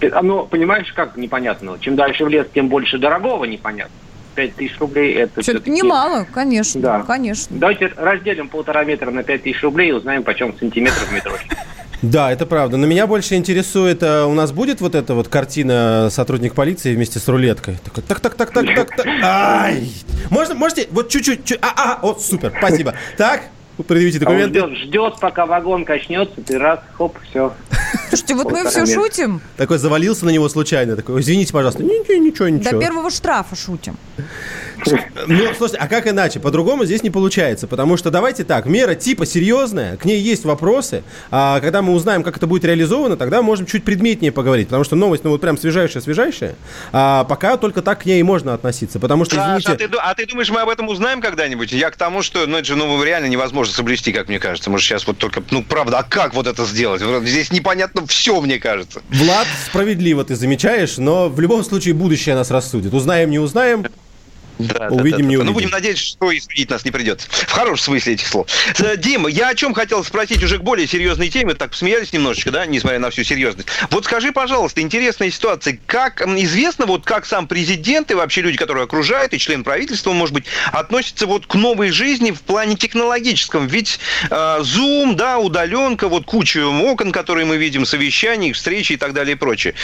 [SPEAKER 18] Э, Оно, понимаешь, как непонятного? Чем дальше в лес, тем больше дорогого непонятно. Пять тысяч рублей это
[SPEAKER 3] Все-таки
[SPEAKER 18] все-таки...
[SPEAKER 3] немало, конечно,
[SPEAKER 18] Да.
[SPEAKER 3] конечно.
[SPEAKER 18] Давайте разделим полтора метра на пять тысяч рублей и узнаем, почем сантиметр в метро.
[SPEAKER 2] Да, это правда. Но меня больше интересует, а у нас будет вот эта вот картина сотрудник полиции вместе с рулеткой? Такой, так, так, так, так, так, так. Ай! Можно, можете, вот чуть-чуть, чуть- а, а, о, супер, спасибо. Так, предъявите
[SPEAKER 18] А он
[SPEAKER 2] документы.
[SPEAKER 18] ждет, ждет, пока вагон качнется, ты раз, хоп, все.
[SPEAKER 3] Слушайте, вот мы все шутим.
[SPEAKER 2] Такой завалился на него случайно. Такой, извините, пожалуйста. Ничего, ничего, ничего.
[SPEAKER 3] До первого штрафа шутим.
[SPEAKER 2] Ну, слушайте, а как иначе? По-другому здесь не получается, потому что давайте так, мера типа серьезная, к ней есть вопросы, а когда мы узнаем, как это будет реализовано, тогда можем чуть предметнее поговорить, потому что новость, ну вот прям свежайшая-свежайшая, а пока только так к ней и можно относиться, потому что,
[SPEAKER 4] Саша,
[SPEAKER 2] извините...
[SPEAKER 4] а ты, а ты думаешь, мы об этом узнаем когда-нибудь? Я к тому, что ну, это же ну, реально невозможно соблюсти, как мне кажется. Мы же сейчас вот только, ну правда, а как вот это сделать? Здесь непонятно все, мне кажется.
[SPEAKER 2] Влад, справедливо ты замечаешь, но в любом случае будущее нас рассудит. Узнаем, не узнаем,
[SPEAKER 4] Да,
[SPEAKER 2] увидим,
[SPEAKER 4] да,
[SPEAKER 2] не
[SPEAKER 4] да.
[SPEAKER 2] увидим.
[SPEAKER 4] Ну, будем надеяться, что и судить нас не придется. В хорошем смысле этих слов. Э, Дим, я о чем хотел спросить уже к более серьезной теме. Так посмеялись немножечко, да, несмотря на всю серьезность. Вот скажи, пожалуйста, интересная ситуация. Как известно, вот как сам президент и вообще люди, которые окружают, и член правительства, может быть, относятся вот к новой жизни в плане технологическом? Ведь э, Zoom, да, удаленка, вот куча окон, которые мы видим, совещаний, встречи и так далее и прочее.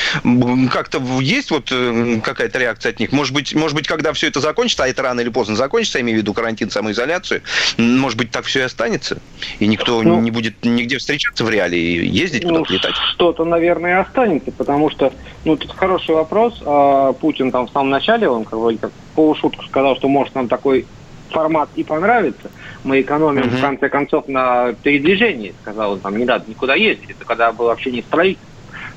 [SPEAKER 4] Как-то есть вот э, какая-то реакция от них? Может быть, может быть, когда все это закончится, а это рано или поздно закончится, я имею в виду карантин, самоизоляцию, может быть, так все и останется? И никто
[SPEAKER 18] Ну.
[SPEAKER 4] не будет нигде встречаться в реале и ездить
[SPEAKER 18] Ну,
[SPEAKER 4] куда-то летать?
[SPEAKER 18] что-то, наверное, останется, потому что, ну, тут хороший вопрос. А, Путин там в самом начале, он как бы как полушутку сказал, что может нам такой формат и понравится. Мы экономим, в конце концов, на передвижении, сказал он, там не надо никуда ездить. Это когда было общение с правительством.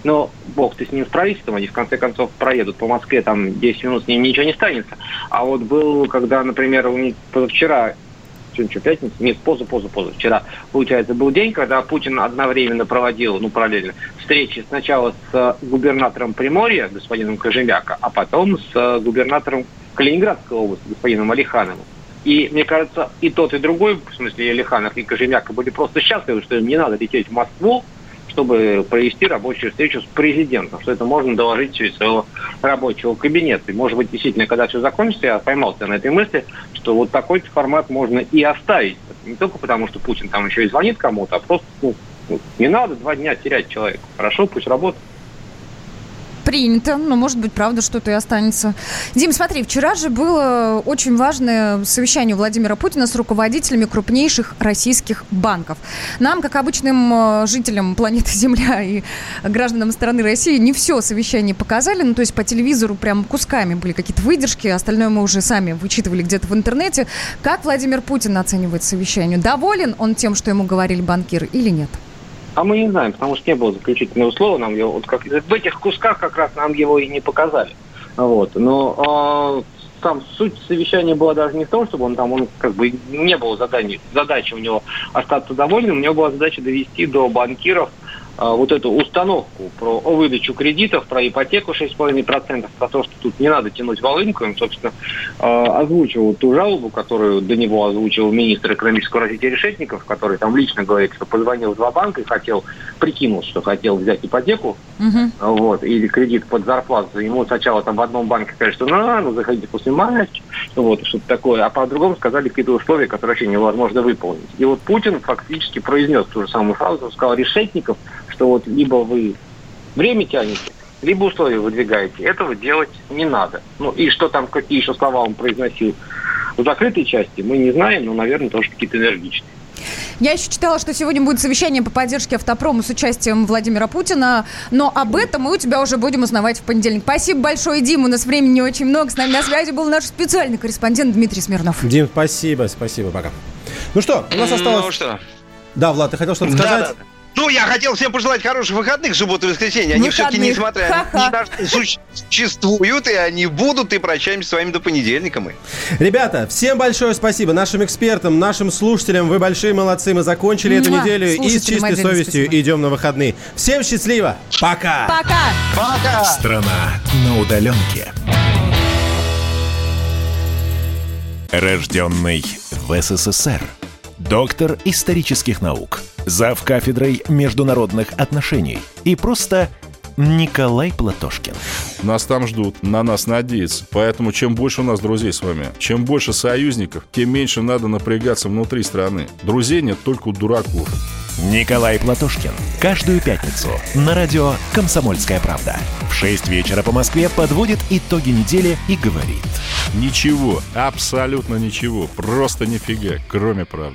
[SPEAKER 18] Но бог ты с ним с правительством, они в конце концов проедут по Москве, там 10 минут с ним ничего не станется. А вот был, когда, например, у них позавчера сегодня что, пятница? Нет, поза, поза, поза. Вчера, получается, был день, когда Путин одновременно проводил, ну, параллельно, встречи сначала с э, губернатором Приморья, господином Кожемяка, а потом с э, губернатором Калининградской области, господином Алихановым. И, мне кажется, и тот, и другой, в смысле, и Алиханов, и Кожемяка, были просто счастливы, что им не надо лететь в Москву, чтобы провести рабочую встречу с президентом, что это можно доложить через своего рабочего кабинета. И, может быть, действительно, когда все закончится, я поймался на этой мысли, что вот такой формат можно и оставить. Не только потому, что Путин там еще и звонит кому-то, а просто ну, не надо два дня терять человека. Хорошо, пусть работает.
[SPEAKER 3] Принято, но может быть, правда, что-то и останется. Дим, смотри, вчера же было очень важное совещание Владимира Путина с руководителями крупнейших российских банков. Нам, как обычным э, жителям планеты (laughs) Земля и гражданам страны России, не все совещание показали, ну то есть по телевизору прям кусками были какие-то выдержки, остальное мы уже сами вычитывали где-то в интернете. Как Владимир Путин оценивает совещание? Доволен он тем, что ему говорили банкиры или нет?
[SPEAKER 18] А мы не знаем, потому что не было заключительного слова, нам его вот как в этих кусках как раз нам его и не показали. Вот. Но э, там суть совещания была даже не в том, чтобы он там, он как бы не было задания, задачи у него остаться довольным, у него была задача довести до банкиров а, вот эту установку про выдачу кредитов, про ипотеку 6,5%, про то, что тут не надо тянуть волынку, им, собственно, а, озвучивал ту жалобу, которую до него озвучил министр экономического развития Решетников, который там лично говорит, что позвонил в два банка и хотел, прикинул, что хотел взять ипотеку,
[SPEAKER 3] Мгм.
[SPEAKER 18] вот, или кредит под зарплату. Ему сначала там в одном банке сказали, что на, ну заходите после матча, вот, что-то такое, а по другому сказали какие-то условия, которые вообще невозможно выполнить. И вот Путин фактически произнес ту же самую фразу, сказал Решетников, что вот либо вы время тянете, либо условия выдвигаете. Этого делать не надо. Ну и что там, какие еще слова он произносил в закрытой части, мы не знаем, но, наверное, тоже какие-то энергичные.
[SPEAKER 3] Я еще читала, что сегодня будет совещание по поддержке автопрома с участием Владимира Путина, но об этом мы у тебя уже будем узнавать в понедельник. Спасибо большое, Дим, у нас времени не очень много. С нами на связи был наш специальный корреспондент Дмитрий Смирнов.
[SPEAKER 2] Дим, спасибо, спасибо, пока. Ну что, у нас осталось...
[SPEAKER 4] Ну что?
[SPEAKER 2] Да, Влад, ты хотел что-то сказать?
[SPEAKER 4] да, да. Ну, я хотел всем пожелать хороших выходных, субботу и воскресенье. Они все-таки, несмотря
[SPEAKER 3] Ха-ха.
[SPEAKER 4] на что, существуют, и они будут, и прощаемся с вами до понедельника мы.
[SPEAKER 2] Ребята, всем большое спасибо. Нашим экспертам, нашим слушателям. Вы большие молодцы. Мы закончили эту неделю и с чистой совестью идем на выходные. Всем счастливо. Пока.
[SPEAKER 3] Пока!
[SPEAKER 4] Пока!
[SPEAKER 1] Страна на удаленке. Рожденный в СССР. Доктор исторических наук. Зав кафедрой международных отношений. И просто Николай Платошкин.
[SPEAKER 19] Нас там ждут, на нас надеются. Поэтому чем больше у нас друзей с вами, чем больше союзников, тем меньше надо напрягаться внутри страны. Друзей нет только у дураков.
[SPEAKER 1] Николай Платошкин. Каждую пятницу на радио «Комсомольская правда». В 6 вечера по Москве подводит итоги недели и говорит.
[SPEAKER 19] Ничего, абсолютно ничего, просто нифига, кроме правды.